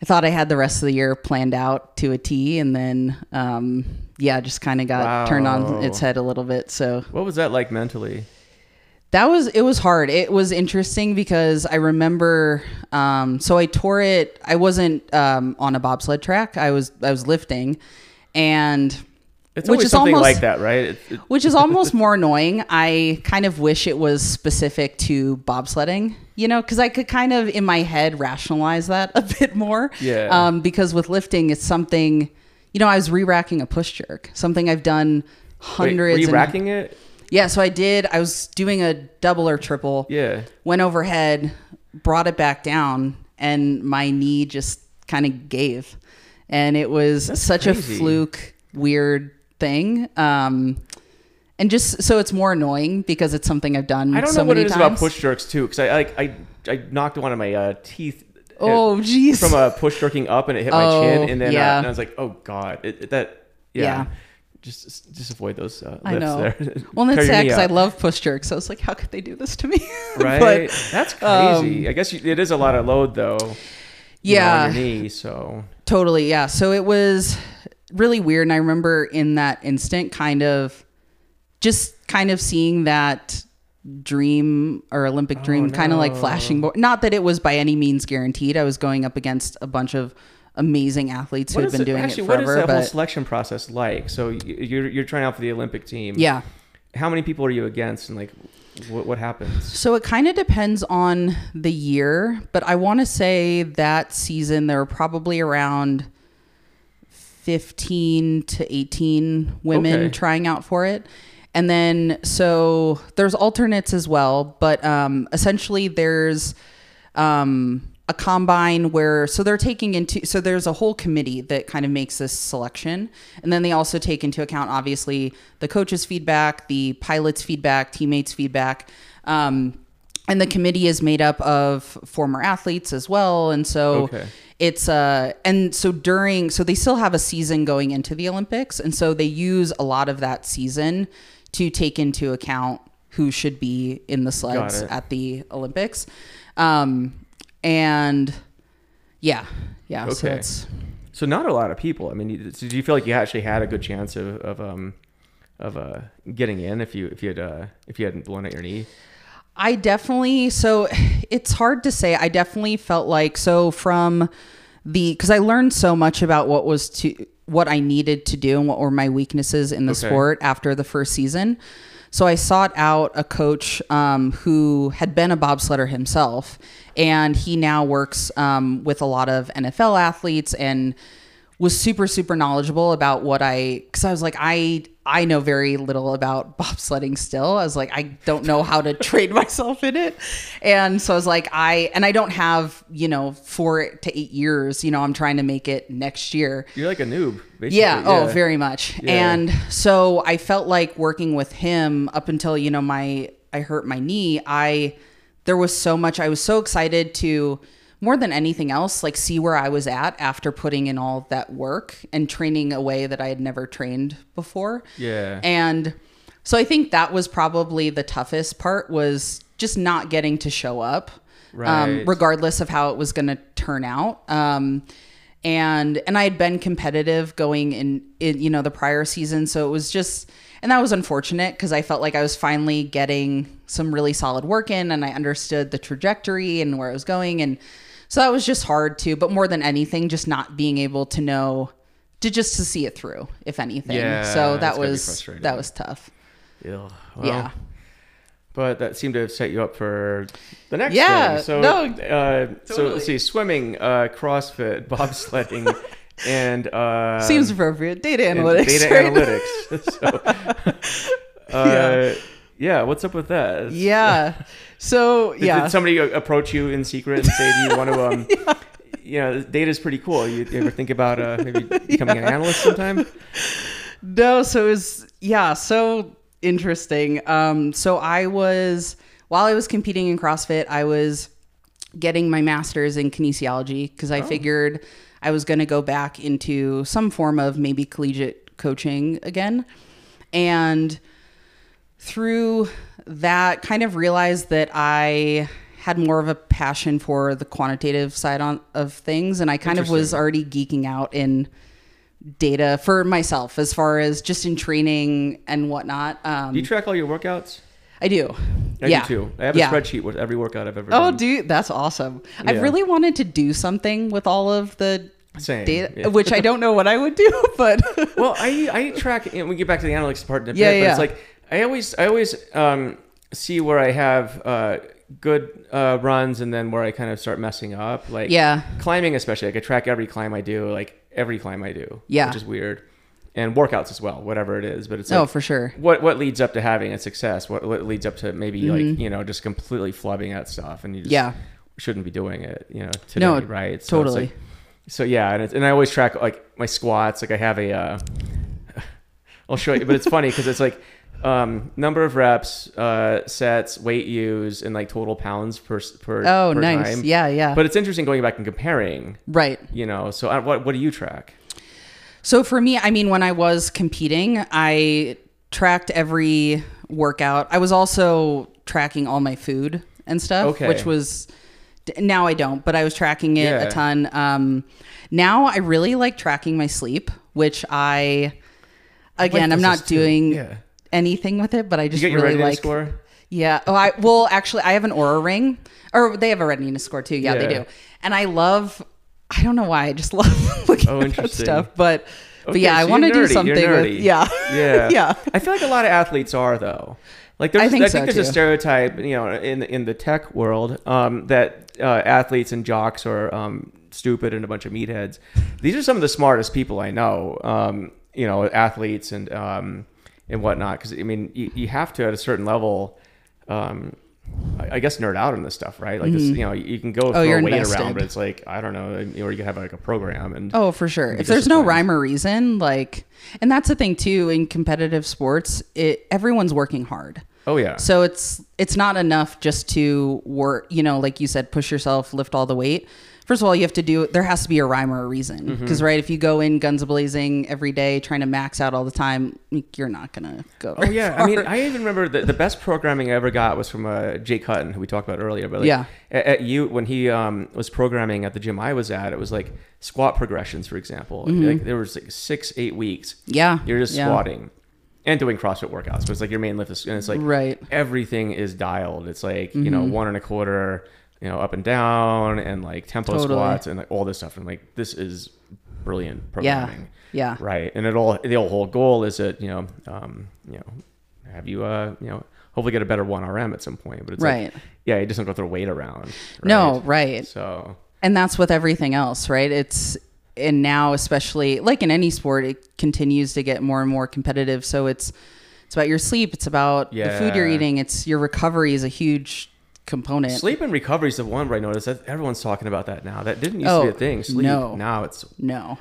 I thought I had the rest of the year planned out to a T and then um yeah, just kind of got Wow. turned on its head a little bit. So What was that like mentally? That was it was hard. It was interesting because I remember um so I tore it I wasn't um on a bobsled track. I was I was lifting and It's Which is something almost- like that, right? It, it, which is almost (laughs) more annoying. I kind of wish it was specific to bobsledding, you know, because I could kind of in my head rationalize that (laughs) a bit more. Yeah. Um, because with lifting, it's something, you know, I was re-racking a push jerk, something I've done wait, hundreds. were you racking it? Yeah. So I did. I was doing a double or triple. Yeah. Went overhead, brought it back down, and my knee just kind of gave, and it was That's such crazy. a fluke, weird thing. Um, and just so it's more annoying because it's something I've done. I don't so know what it is times. about push jerks too, because I like I I knocked one of my uh, teeth. Oh, jeez. From a push jerking up and it hit my Oh, chin, and then uh, and I was like, oh god, it, it- that yeah. Yeah. Just just avoid those uh, I know. there. (laughs) Well, and Tear it's sad because I love push jerks. So I was like, how could they do this to me? (laughs) right. but That's um, crazy. I guess you, it is a lot of load though. you know, yeah, on your knee. So Totally, yeah. So it was really weird, and I remember in that instant, kind of, just kind of seeing that dream or Olympic dream, kind of like flashing. Bo- Not that it was by any means guaranteed. I was going up against a bunch of amazing athletes who have been it- doing actually, it what is forever. that whole But selection process like? So you're you're trying out for the Olympic team. yeah, How many people are you against, and like, what what happens? So it kind of depends on the year, but I want to say that season there were probably around 15 to 18 women Okay. trying out for it. And then so there's alternates as well, but um, essentially there's um, a combine where so they're taking into so there's a whole committee that kind of makes this selection. And then they also take into account obviously the coaches feedback the pilots feedback teammates feedback. Um, and the committee is made up of former athletes as well. And so Okay. it's uh and so during so they still have a season going into the olympics. And so they use a lot of that season to take into account who should be in the sleds at the olympics. Um and yeah yeah so it's So not a lot of people. I mean, you- so do you feel like you actually had a good chance of of um of uh getting in if you if you had uh if you hadn't blown out your knee? I definitely so (sighs) it's hard to say. I definitely felt like so from the because I learned so much about what was to what I needed to do and what were my weaknesses in the Okay. sport after the first season. So I sought out a coach um, who had been a bobsledder himself, and he now works um, with a lot of NFL athletes and was super super knowledgeable about what I because I was like I I know very little about (laughs) bobsledding still. I was like I don't know how to trade myself in it, and so I was like I and I don't have you know four to eight years. You know I'm trying to make it next year. You're like a noob, basically. Yeah. Oh, very much. Yeah. And so I felt like working with him up until you know my I hurt my knee. I there was so much. I was so excited to more than anything else, like see where I was at after putting in all that work and training a way that I had never trained before. Yeah. And so I think that was probably the toughest part was just not getting to show up, Right. um, regardless of how it was going to turn out. Um, and and I had been competitive going in, in you know the prior season, so it was just and that was unfortunate because I felt like I was finally getting some really solid work in, and I understood the trajectory and where I was going, and so that was just hard too. But more than anything, just not being able to know to just to see it through, if anything. Yeah, so that was that was tough. Well, yeah. But that seemed to have set you up for the next Yeah, thing. So, no, uh, so let's see: swimming, uh, CrossFit, (laughs) bobsledding, and uh, Seems appropriate. Data analytics. data right? analytics. (laughs) so, (laughs) uh, yeah. What's up with that? Yeah. (laughs) So Did, yeah. did somebody approach you in secret and say, "Do you want to?" Um, (laughs) You know, data's pretty cool. You, you ever think about uh, maybe (laughs) becoming an analyst sometime? No, so it was yeah, so interesting. Um, so I was while I was competing in CrossFit, I was getting my master's in kinesiology because I figured I was going to go back into some form of maybe collegiate coaching again, and through that, kind of realized that I had more of a passion for the quantitative side on of things, and I kind of was already geeking out in data for myself as far as just in training and whatnot. Um, Do you track all your workouts? I do. I yeah. do too. I have a Yeah. spreadsheet with every workout I've ever Oh, done. Oh, dude, that's awesome. I Yeah. really wanted to do something with all of the Same. data, yeah. which I don't know what I would do, (laughs) but well, I I track. And we get back to the analytics part in a bit, Yeah, but it's like I always I always um, see where I have uh, good uh, runs and then where I kind of start messing up. Like yeah, climbing, especially, I could track every climb I do, like every climb I do. Yeah. which is weird. And workouts as well, whatever it is. But it's oh, like, for sure. what what leads up to having a success? What what leads up to maybe Mhm. like you know just completely flubbing at stuff and you just Yeah, shouldn't be doing it. You know today, No, right? So it's totally. like- so yeah, and, it's, and I always track like my squats. Like I have a, uh, (laughs) I'll show you, but it's funny because it's like um, number of reps, uh, sets, weight used, and like total pounds per per. Oh, per nice. time. Yeah, yeah. But it's interesting going back and comparing. right. You know, so uh, what what do you track? So for me, I mean, when I was competing, I tracked every workout. I was also tracking all my food and stuff, Okay. which was now I don't, but I was tracking it Yeah. a ton. Um, now I really like tracking my sleep, which I again, Like I'm not doing Yeah. Anything with it, but I You just get really readiness like score. Yeah. Oh, I well, actually, I have an Oura ring, or they have a readiness score too. Yeah, they do. And I love. I don't know why. I just (laughs) love looking Oh, at that stuff. But but Okay, yeah, I want to do something with yeah. (laughs) Yeah, (laughs) Yeah. I feel like a lot of athletes are though. Like there's, I I think think, so, there's too. a stereotype, you know, in in the tech world, um, that uh, athletes and jocks are um, stupid and a bunch of meatheads. These are some of the smartest people I know. Um, you know, athletes and um, and whatnot. Because I mean, you, you have to at a certain level. Um, I I guess nerd out on this stuff, right? Like, this, you know, you can go throw Mm-hmm. Oh, you're weight invested. around, but it's like I don't know, or you can have like a program and Oh, for sure. If there's no rhyme or reason, like, and that's the thing too in competitive sports, it everyone's working hard. oh yeah, So it's it's not enough just to work, you know, like you said, push yourself, lift all the weight. First of all, you have to do there has to be a rhyme or a reason. Mm-hmm. Because right, if you go in guns blazing every day trying to max out all the time, you're not gonna go. Oh yeah, I mean. I even remember the, the best programming I ever got was from uh, Jake Hutton, who we talked about earlier. But like, Yeah. at, at you when he um, was programming at the gym I was at, it was like squat progressions, for example. Like there was like six, eight weeks. yeah, You're just Mm-hmm. yeah. squatting and doing CrossFit workouts. But it's like your main lift is, and it's like Right. Mm-hmm. everything is dialed. It's like you know one and a quarter, you know, up and down, and like tempo Totally. squats and like all this stuff. And like this is brilliant programming. yeah, Right, and it all the whole goal is that you know, um, you know, have you uh, you know, hopefully get a better one RM at some point. But it's Right. like, yeah, you just don't go throw weight around. No, right. So and that's with everything else right it's and now especially like in any sport it continues to get more and more competitive so it's it's about your sleep it's about the food you're eating it's your recovery is a huge component sleep and recovery is the one where I noticed that everyone's talking about that now. That didn't used to Oh, be a thing. Sleep no. now it's no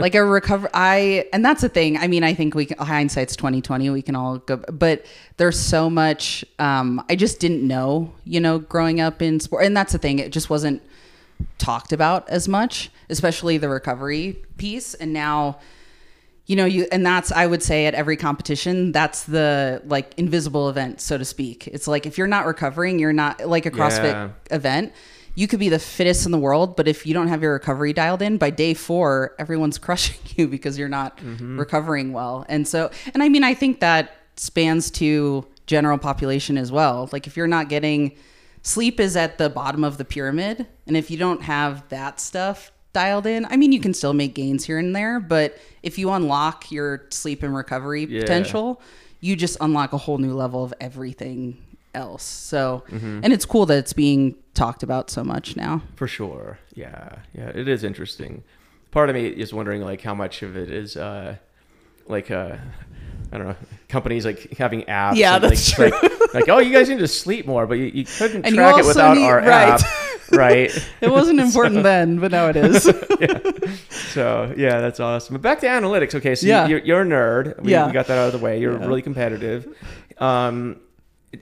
like a recover i and that's the thing i mean i think we can, hindsight's 2020 we can all go but there's so much um i just didn't know you know growing up in sport and that's the thing it just wasn't talked about as much especially the recovery piece and now you know you and that's i would say at every competition that's the like invisible event so to speak. It's like if you're not recovering you're not like a crossfit Yeah. event you could be the fittest in the world but if you don't have your recovery dialed in by day four everyone's (laughs) crushing you because you're not mm-hmm. recovering well. And so and i mean i think that spans to general population as well. Like if you're not getting sleep is at the bottom of the pyramid and if you don't have that stuff dialed in i mean you can still make gains here and there but if you unlock your sleep and recovery Yeah. potential you just unlock a whole new level of everything else so Mm-hmm. and it's cool that it's being talked about so much now For sure. Yeah. Yeah. It is interesting. Part of me is wondering like how much of it is uh like uh I don't know, companies like having apps. Yeah, that's like, Like, like, oh, you guys need to sleep more, but you, you couldn't (laughs) And you track it without need- our right. app, (laughs) right? it wasn't (laughs) important then but now it is yeah. So yeah, that's awesome. But back to analytics. Okay, so Yeah. you, you're, you're a nerd. We, Yeah. we got that out of the way. You're Yeah. really competitive. Um,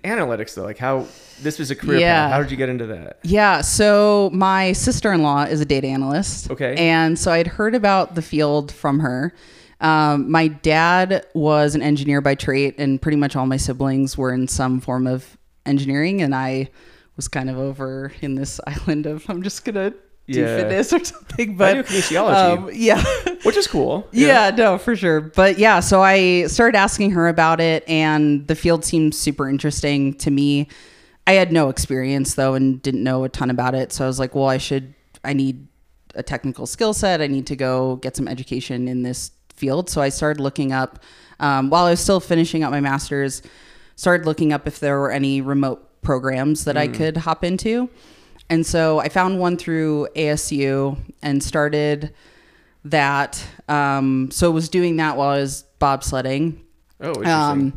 analytics though, like how this was a career Yeah. path. How did you get into that? Yeah. So my sister in law is a data analyst. Okay. And so I'd heard about the field from her. Um, my dad was an engineer by trade, and pretty much all my siblings were in some form of engineering. And I was kind of over in this (laughs) island of I'm just gonna do Yeah. fitness or something. But I do kinesiology, um, yeah. (laughs) which is cool. (laughs) Yeah, no, for sure. But yeah, so I started asking her about it, and the field seemed super interesting to me. I had no experience though, and didn't know a ton about it. So I was like, well, I should, I need a technical skill set. I need to go get some education in this field. So I started looking up um, while I was still finishing up my master's. Started looking up if there were any remote programs that I could hop into. And so I found one through ASU and started that. Um, so was doing that while I was bobsledding. Oh, interesting. Um,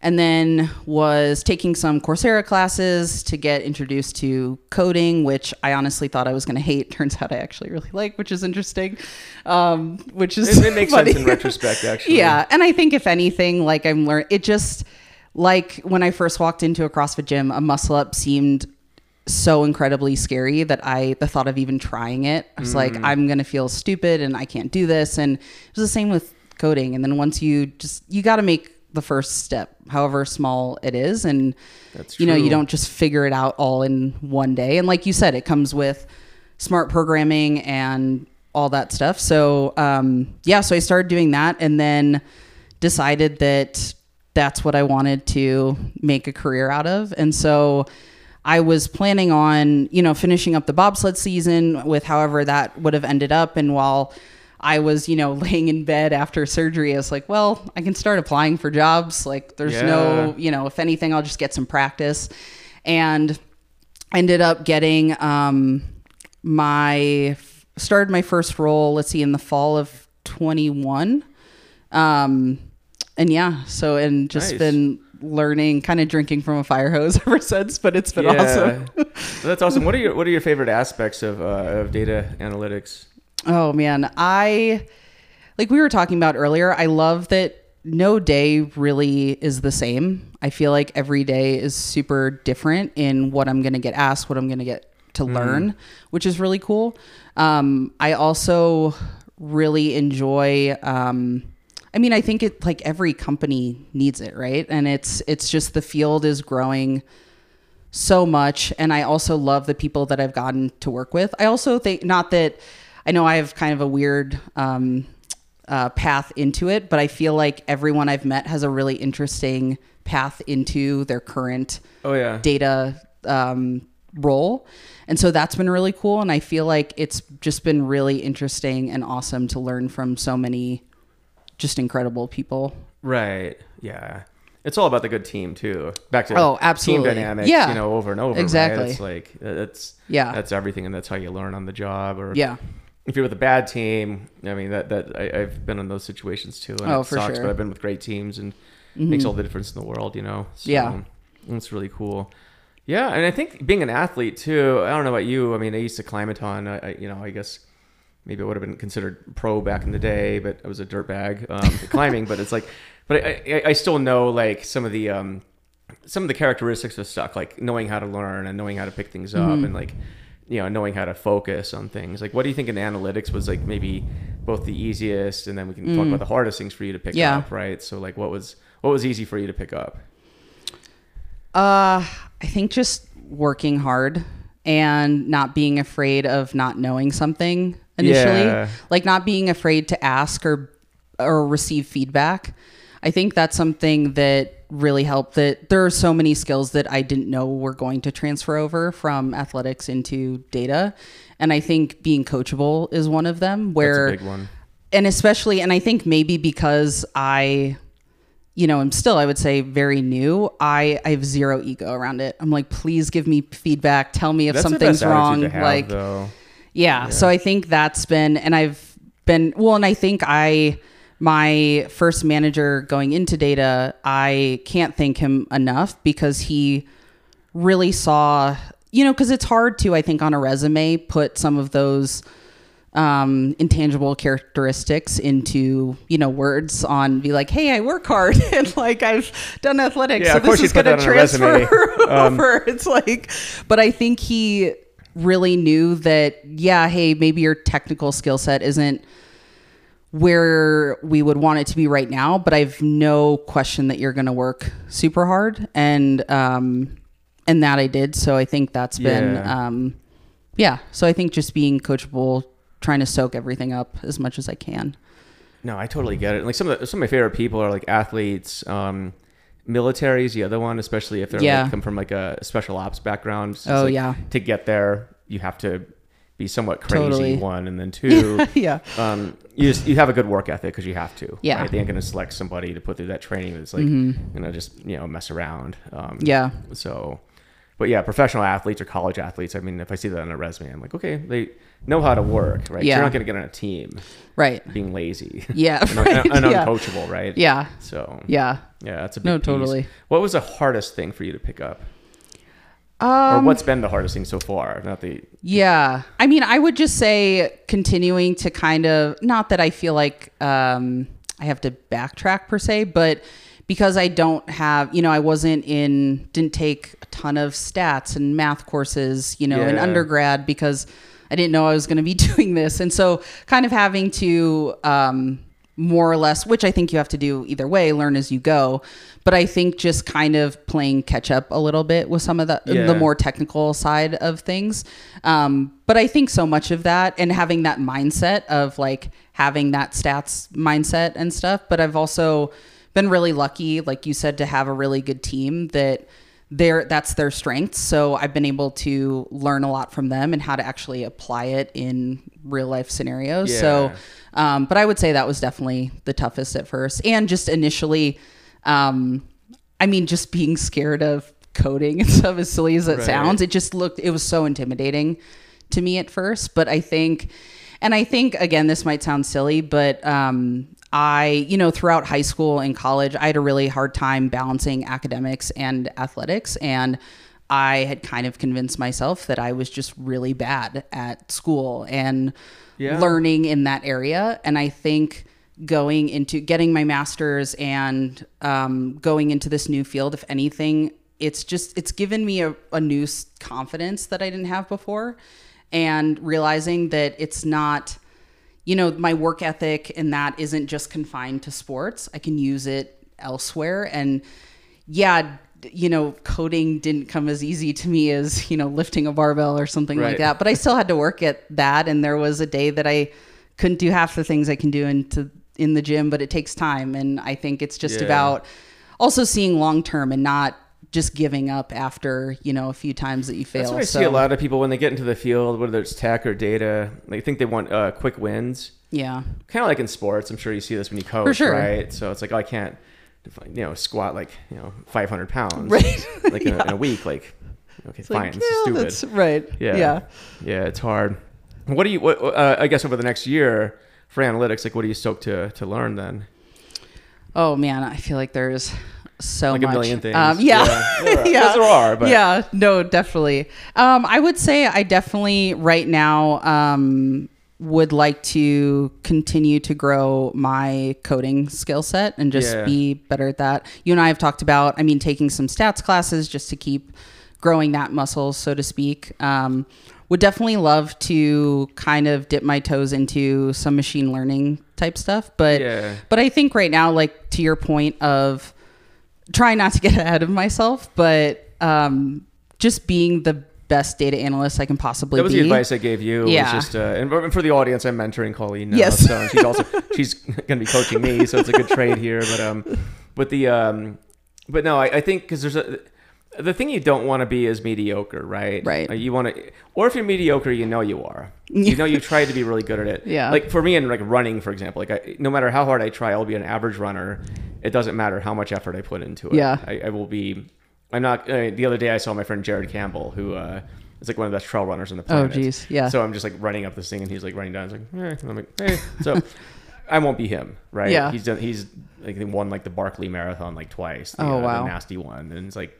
and then was taking some Coursera classes to get introduced to coding, which I honestly thought I was going to hate. (laughs) Turns out I actually really like, which is interesting. Um, which is it, it makes funny. sense in retrospect, (laughs) actually. Yeah, and I think if anything, like I'm learning, it just like when I first walked into a CrossFit gym, a muscle up seemed so incredibly scary that I the thought of even trying it, I was like, I'm gonna feel stupid and I can't do this. And it was the same with coding. And then once you just you got to make the first step, however small it is, and you know you don't just figure it out all in one day. And like you said, it comes with smart programming and all that stuff. So um, yeah, so I started doing that, and then decided that that's what I wanted to make a career out of. And so I was planning on, you know, finishing up the bobsled season with however that would have ended up. And while I was, you know, (laughs) laying in bed after surgery, I was like, well, I can start applying for jobs. Like, there's no, you know, if anything, I'll just get some practice. And ended up getting um, my started my first role. Let's see, in the fall of 21. Um, and yeah, so and just Nice. been learning, kind of drinking from a fire hose (laughs) ever since. But it's been awesome. That's awesome. What are your What are your favorite aspects of uh, of data analytics? Oh man, I like we were talking about earlier. I love that no day really is the same. I feel like every day is super different in what I'm going to get asked, what I'm going to get to learn, which is really cool. Um, I also really enjoy. Um, I mean, I think it like every company needs it, right? And it's it's just the field is growing so much and i also love the people that i've gotten to work with i also think not that i know i have kind of a weird um, uh, path into it but i feel like everyone i've met has a really interesting path into their current Oh yeah, data um, role and so that's been really cool and i feel like it's just been really interesting and awesome to learn from so many just incredible people right. Yeah, it's all about the good team too. Back to Oh, absolutely. team dynamics. Yeah. you know, over and over. right? Exactly. It's like uh, that's Yeah. that's everything, and that's how you learn on the job. Or yeah if you're with a bad team, I mean that that I, I've been in those situations too, and Oh, it for sucks. sure. Mm-hmm. But I've been with great teams, and it makes all the difference in the world. You know. So, Yeah. that's really cool. Yeah, and I think being an athlete too. I don't know about you. I mean, I used to climb a ton. I, I you know, I guess maybe it would have been considered pro back in the day, but I was a dirtbag um, (laughs) climbing. But it's like, but I, I, I still know like some of the um, some of the characteristics of stuff, like knowing how to learn and knowing how to pick things Mm-hmm. up, and like you know knowing how to focus on things. Like, what do you think in analytics was like maybe both the easiest, and then we can talk about the hardest things for you to pick Mm. Yeah. up, right? So like, what was what was easy for you to pick up? Uh, I think just working hard and not being afraid of not knowing something initially, Yeah. like not being afraid to ask or or receive feedback. I think that's something that really helped that there are so many skills that I didn't know were going to transfer over from athletics into data. And I think being coachable is one of them where That's a big one. and especially and i think maybe because i you know i'm still i would say very new i i have zero ego around it i'm like please give me feedback tell me if That's something's wrong have, like though. yeah, so i think that's been and i've been well and i think i my first manager going into data i can't thank him enough because he really saw you know because it's hard to i think on a resume put some of those um, intangible characteristics into you know words on be like hey i work hard (laughs) and like i've done athletics Yeah, so of course this is going to that on a resume. transfer (laughs) Um, over it's like but i think he really knew that yeah hey maybe your technical skill set isn't where we would want it to be right now but i've no question that you're going to work super hard and um and that I did. So I think that's been, Yeah. um, yeah. So I think just being coachable, trying to soak everything up as much as I can. No, I totally get it. Like some of the, some of my favorite people are like athletes, um, military is the other one, especially if they're Yeah. like, come from like a special ops background. So Oh, like, yeah. To get there, you have to be somewhat crazy. Totally. One and then (laughs) two, yeah. um, you just you have a good work ethic because you have to. Yeah. right? They ain't gonna select somebody to put through that training that's like gonna just you know mess around. Um, Yeah. So, but yeah, professional athletes or college athletes. I mean, if I see that on a resume, I'm like, okay, they know how to work, right? Yeah. You're not gonna get on a team Right. being lazy (laughs) Yeah. (laughs) and, Right. and yeah. uncoachable, right? Yeah. So Yeah. yeah, that's a big No, piece. totally. What was the hardest thing for you to pick up, or Um, what's been the hardest thing so far? Not the Yeah. I mean, I would just say continuing to kind of, not that I feel like um, I have to backtrack per se, but because I don't have, you know, I wasn't in, didn't take a ton of stats and math courses, you know, in undergrad because I didn't know I was going to be (laughs) doing this. And so kind of having to, um, more or less, which I think you have to do either way, learn as you go. But I think just kind of playing catch up a little bit with some of the, Yeah. the more technical side of things. Um, but I think so much of that and having that mindset of like having that stats mindset and stuff. But I've also been really lucky, like you said, to have a really good team that their that's their strengths. So I've been able to learn a lot from them and how to actually apply it in real life scenarios. So, um, but I would say that was definitely the toughest at first, and just initially, um, I mean, just being scared of coding and (laughs) stuff, as silly as it Right. sounds, it just looked it was so intimidating to me at first. But I think, and I think again, this might sound silly, but um, I, you know, throughout high school and college, I had a really hard time balancing academics and athletics. And I had kind of convinced myself that I was just really bad at school and Yeah. learning in that area. And I think going into getting my master's and um, going into this new field, if anything, it's just, it's given me a, a new confidence that I didn't have before. And realizing that it's not, you know, my work ethic and that isn't just confined to sports. I can use it elsewhere. And yeah, you know, coding didn't come as easy to me as, you know, lifting a barbell or something Right. like that. But I still had to work at that. And there was a day that I couldn't do half the things I can do into in the gym, but it takes time. And I think it's just Yeah. about also seeing long term and not just giving up after, you know, a few times that you fail. That's what I so, see a lot of people when they get into the field, whether it's tech or data, they think they want uh, quick wins. Yeah. Kind of like in sports. I'm sure you see this when you coach, sure. right? So it's like, oh, I can't, you know, squat like, you know, 500 pounds. Right. (laughs) Like in, a, in a week. Like, okay, It's fine. like, yeah, stupid. that's right. Yeah. Yeah. Yeah, it's hard. What do you, what, uh, I guess over the next year for analytics, like what are you stoked to, to learn then? Oh man, I feel like there's so Like much. a million things. Um, yeah, Yeah, (laughs) there are. yeah, there are, but- yeah, no, definitely. Um, I would say I definitely right now um, would like to continue to grow my coding skill set and just Yeah. be better at that. You and I have talked about, I mean, taking some stats classes just to keep growing that muscle, so to speak. Um, would definitely love to kind of dip my toes into some machine learning type stuff, but Yeah. but I think right now, like to your point of trying not to get ahead of myself, but um, just being the best data analyst I can possibly That was be. the advice I gave you. Yeah. Just, uh, and for the audience, I'm mentoring Colleen. Now, Yes. So she's also (laughs) she's going to be coaching me, so it's a good trade here. But um, but the um, but no, I, I think because there's a the thing you don't want to be is mediocre, right? Right. You want to, or if you're mediocre, you know you are. You know you tried to be really good at it. (laughs) Yeah. Like for me in like running, for example, like I, no matter how hard I try, I'll be an average runner. It doesn't matter how much effort I put into it. Yeah. I, I will be. I'm not. Uh, the other day, I saw my friend Jared Campbell, who uh, is like one of the best trail runners on the planet. Oh, planet. geez. Yeah. So I'm just like running up this thing, and he's like running down. It's like, eh. And I'm like, hey. So (laughs) I won't be him, right? Yeah. He's done. He's like won like the Barkley Marathon like twice. The, Oh, uh, wow. The nasty one, and it's like,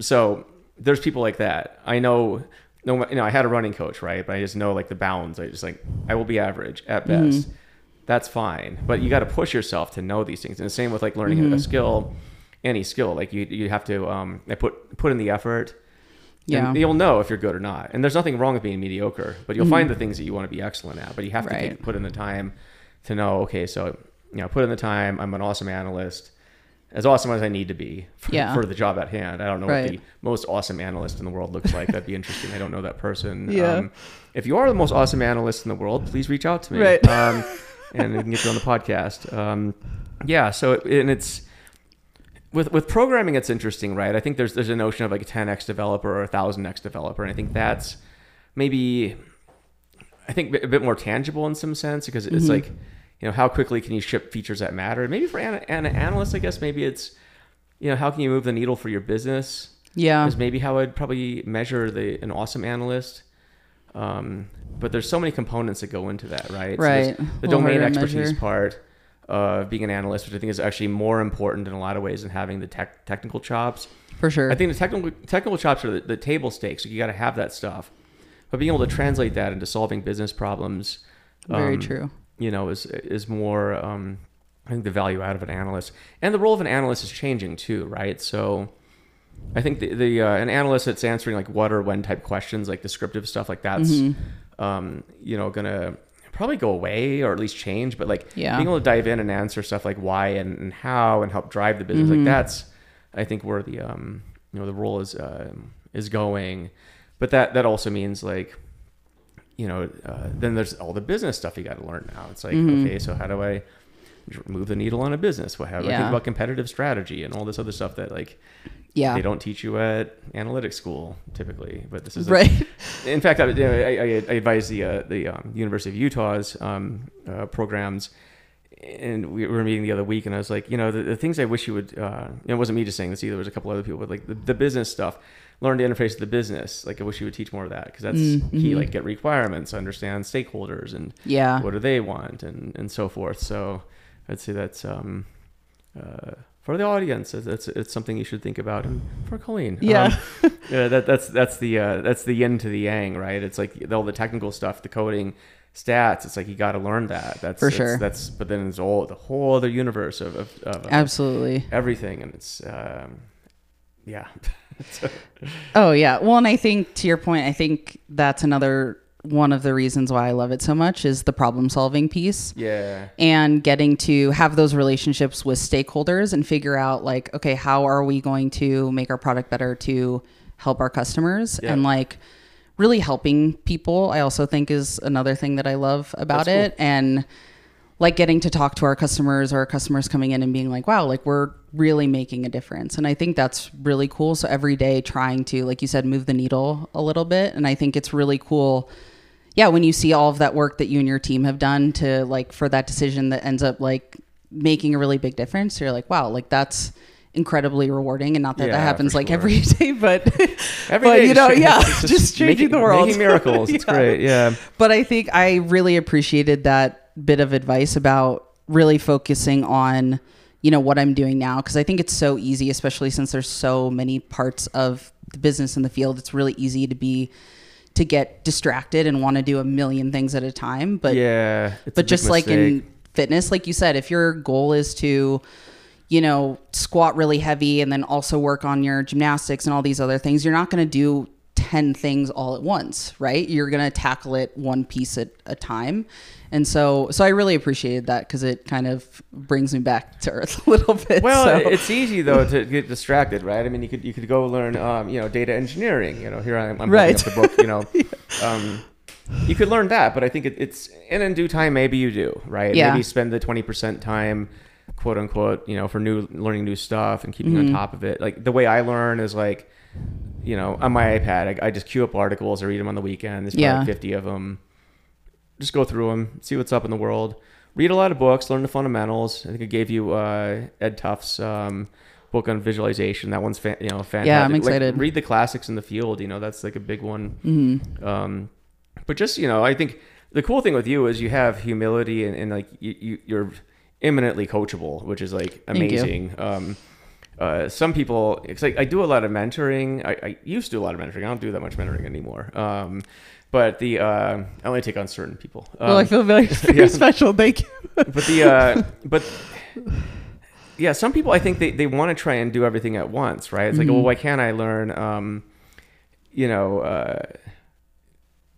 so there's people like that. I know. No, you know, I had a running coach, right? But I just know like the bounds. I just like I will be average at Mm-hmm. That's fine, but you got to push yourself to know these things. And the same with like learning Mm-hmm. a skill, any skill. Like you, you have to um, put put in the effort. Yeah. And you'll know if you're good or not. And there's nothing wrong with being mediocre, but you'll find the things that you want to be excellent at. But you have to Mm-hmm. Right. take, put in the time to know. Okay, so you know, put in the time. I'm an awesome analyst. as awesome as I need to be for, Yeah. for the job at hand. I don't know Right. what the most awesome analyst in the world looks like. That'd be interesting. I don't know that person. (laughs) Yeah. Um, if you are the most awesome analyst in the world, please reach out to me. Right. Um, and we can get you on the podcast. Um, yeah. So, it, and it's, with with programming it's interesting right i think there's there's a notion of like a 10x developer or a 1000x developer and i think that's maybe i think a bit more tangible in some sense because it's Mhm. like you know how quickly can you ship features that matter maybe for an, an analyst i guess maybe it's you know how can you move the needle for your business Yeah. is maybe how i'd probably measure the an awesome analyst um, but there's so many components that go into that right So Right. the A little domain expertise measure. part of being an analyst, which I think is actually more important in a lot of ways than having the tech, technical chops. For sure. I think the technical technical chops are the, the table stakes. You got to have that stuff, but being able to translate that into solving business problems, Very um, true. You know, is is more. Um, I think the value out of an analyst and the role of an analyst is changing too, right? So. I think the, the uh, an analyst that's answering like what or when type questions, like descriptive stuff, like that's Mhm. um, you know gonna probably go away or at least change. But like Yeah. being able to dive in and answer stuff like why and, and how and help drive the business, Mhm. like that's I think where the um, you know the role is um is going. But that that also means like you know uh, then there's all the business stuff you got to learn now. It's like Mhm. okay, so how do I move the needle on a business? What how do I Yeah. think about competitive strategy and all this other stuff that like Yeah. they don't teach you at analytics school typically. But this is a- Right. (laughs) in fact, I, I, I advise the uh, the um, University of Utah's um, uh, programs, and we were meeting the other week, and I was like, you know, the, the things I wish you would. Uh, it wasn't me just saying this either. There was a couple other people, but like the, the business stuff, learn to interface with the business. Like I wish you would teach more of that because that's Mm, key. Like get requirements, understand stakeholders, and Yeah. what do they want, and and so forth. So I'd say that's um, uh, for the audience. It's, it's it's something you should think about, and for Colleen, Yeah. um, (laughs) yeah, that that's that's the uh, that's the yin to the yang, right? It's like all the technical stuff, the coding, stats. It's like you got to learn that. That's For sure. That's but then there's all the whole other universe of of, of uh, Absolutely. everything, and it's um, yeah, So- (laughs) Oh yeah. Well, and I think to your point, I think that's another one of the reasons why I love it so much is the problem solving piece yeah, and getting to have those relationships with stakeholders and figure out like, okay, how are we going to make our product better to help our customers Yeah. and like really helping people. I also think is another thing that I love about That's cool. it and like getting to talk to our customers or our customers coming in and being like, wow, like we're really making a difference. And I think that's really cool. So every day trying to, like you said, move the needle a little bit. And I think it's really cool. Yeah, when you see all of that work that you and your team have done to like for that decision that ends up like making a really big difference, you're like, wow, like that's incredibly rewarding. And not that Yeah, that happens like sure. every (laughs) day, but (laughs) Every but day you know, yeah, it's just, changing making, the world, making miracles. (laughs) It's Yeah. great. Yeah, but I think I really appreciated that bit of advice about really focusing on, you know, what I'm doing now because I think it's so easy, especially since there's so many parts of the business in the field. It's really easy to be to get distracted and want to do a million things at a time. But yeah, but just like in fitness, like you said, if your goal is to, you know, squat really heavy and then also work on your gymnastics and all these other things, you're not going to do 10 things all at once, right? You're going to tackle it one piece at a time. And so, so I really appreciated that because it kind of brings me back to earth (laughs) a little bit. Well, so. it's easy though to get distracted, right? I mean, you could you could go learn, um, you know, data engineering. You know, here I am, I'm Right. up the book. You know, (laughs) um, you could learn that, but I think it, it's and in due time, maybe you do, right? Yeah. Maybe spend the twenty percent time, quote unquote, you know, for new learning new stuff and keeping Mm-hmm. on top of it. Like the way I learn is like, you know, on my iPad, I, I just queue up articles, I read them on the weekend. There's probably Yeah. fifty of them. Just go through them, see what's up in the world. Read a lot of books, learn the fundamentals. I think I gave you uh, Ed Tufte's um, book on visualization. That one's fan, you know fantastic. Yeah, I'm Like, excited. read the classics in the field. You know that's like a big one. Mhm. Um, but just you know, I think the cool thing with you is you have humility and, and like you, you you're eminently coachable, which is like amazing. Um, uh, some people, it's like I do a lot of mentoring. I, I used to do a lot of mentoring. I don't do that much mentoring anymore. Um, but the uh, I only take on certain people. Um, well, I feel very, (laughs) very yeah. special. Thank you. but the uh, (laughs) but yeah, some people I think they, they want to try and do everything at once, right? It's like, Mhm. well, why can't I learn, um, you know, uh,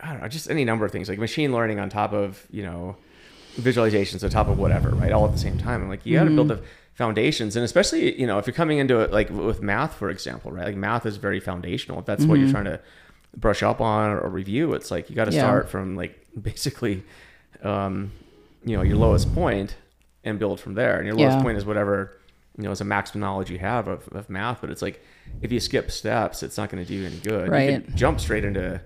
I don't know, just any number of things like machine learning on top of you know visualizations on top of whatever, right? All at the same time. I'm like, you got to build Mhm. a foundations and especially you know if you're coming into it like with math for example right like math is very foundational if that's what you're trying to brush up on or review it's like you got to Yeah. start from like (laughs) basically um you know your lowest point and build from there and your lowest Yeah. point is whatever you know is a maximum knowledge you have of, of math but it's like if you skip steps it's not going to do you any good you Right. can jump straight into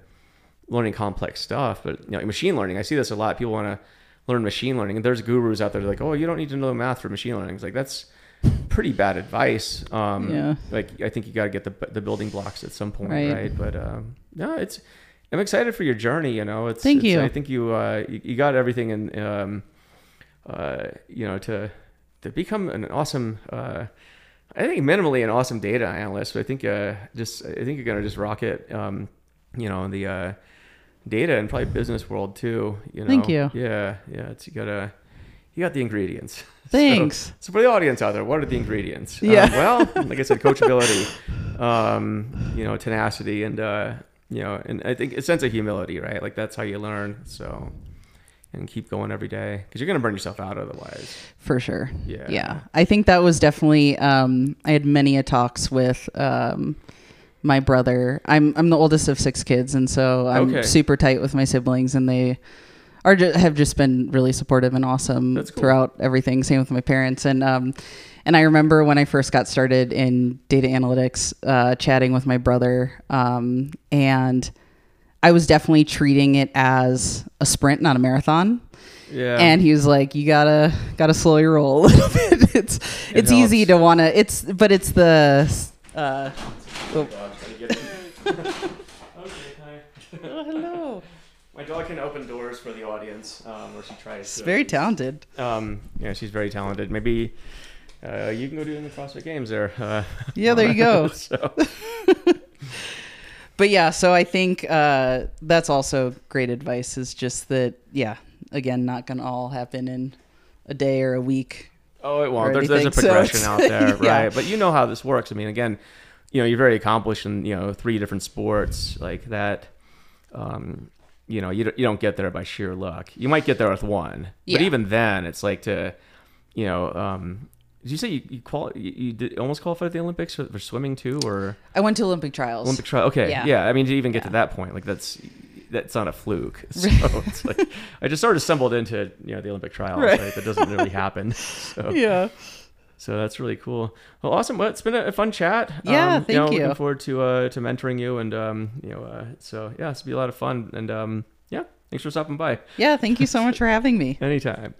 learning complex stuff but you know machine learning i see this a lot people want to learn machine learning and there's gurus out there like oh you don't need to know math for machine learning it's like that's pretty bad advice um Yeah. like i think you got to get the the building blocks at some point Right. right, but um no it's i'm excited for your journey you know it's Thank it's- you. i think you uh you, you got everything in um uh you know to to become an awesome uh I think minimally an awesome data analyst, but I think uh, just I think you're gonna just rock it, um, you know, in the uh, data and probably business world too. You know, Thank you. Yeah, yeah. It's you gotta you got the ingredients. (laughs) Thanks. So, so for the audience out there, what are the ingredients? Yeah. Um, well, like I said, coachability, um, you know, tenacity, and uh, you know, and I think a sense of humility, right? Like that's how you learn. So. And keep going every day because you're gonna burn yourself out otherwise. for sure. Yeah. Yeah. I think that was definitely um I had many a talks with um my brother. I'm I'm the oldest of six kids and so I'm Okay. super tight with my siblings and they are ju- have just been really supportive and awesome cool. throughout everything. Same with my parents. And um and I remember when I first got started in data analytics, uh, chatting with my brother, um, and I was definitely treating it as a sprint, not a marathon. Yeah. and he was like you gotta gotta slow your roll a (laughs) little bit. It's It it's easy to want to it's but it's the uh oh, (laughs) (laughs) Oh, hello My dog can open doors for the audience, um, or she tries. it's to. very talented Um, yeah, she's very talented. Maybe uh, you can go do it in the CrossFit Games there. Uh, Yeah, there you go. (laughs) (laughs) so, but yeah so i think uh that's also great advice is just that yeah again not gonna all happen in a day or a week oh, it won't. There's, there's a anything, so progression out there, (laughs) yeah. right? But you know how this works. I mean, again, you know, you're very accomplished in you know three different sports like that. Um, you know, you don't, you don't get there by sheer luck. You might get there with one, Yeah. but even then, it's like to, you know, um, did you say you you, quali- you, did almost qualified at the Olympics for, for swimming too, or i went to olympic trials Olympic trial? Okay, Yeah. yeah. I mean, to even get to that point, like that's that's not a fluke. (laughs) So it's like I just sort of stumbled into you know the Olympic trials. Right. Right, that doesn't really happen. (laughs) So yeah so that's really cool. Well, awesome. Well, it's been a, fun chat. Yeah, um, thank know, you. Looking forward to uh, to mentoring you, and um, you know, uh, so yeah, it's be a lot of fun. And um, yeah, thanks for stopping by. yeah thank you so much for having me (laughs) Anytime.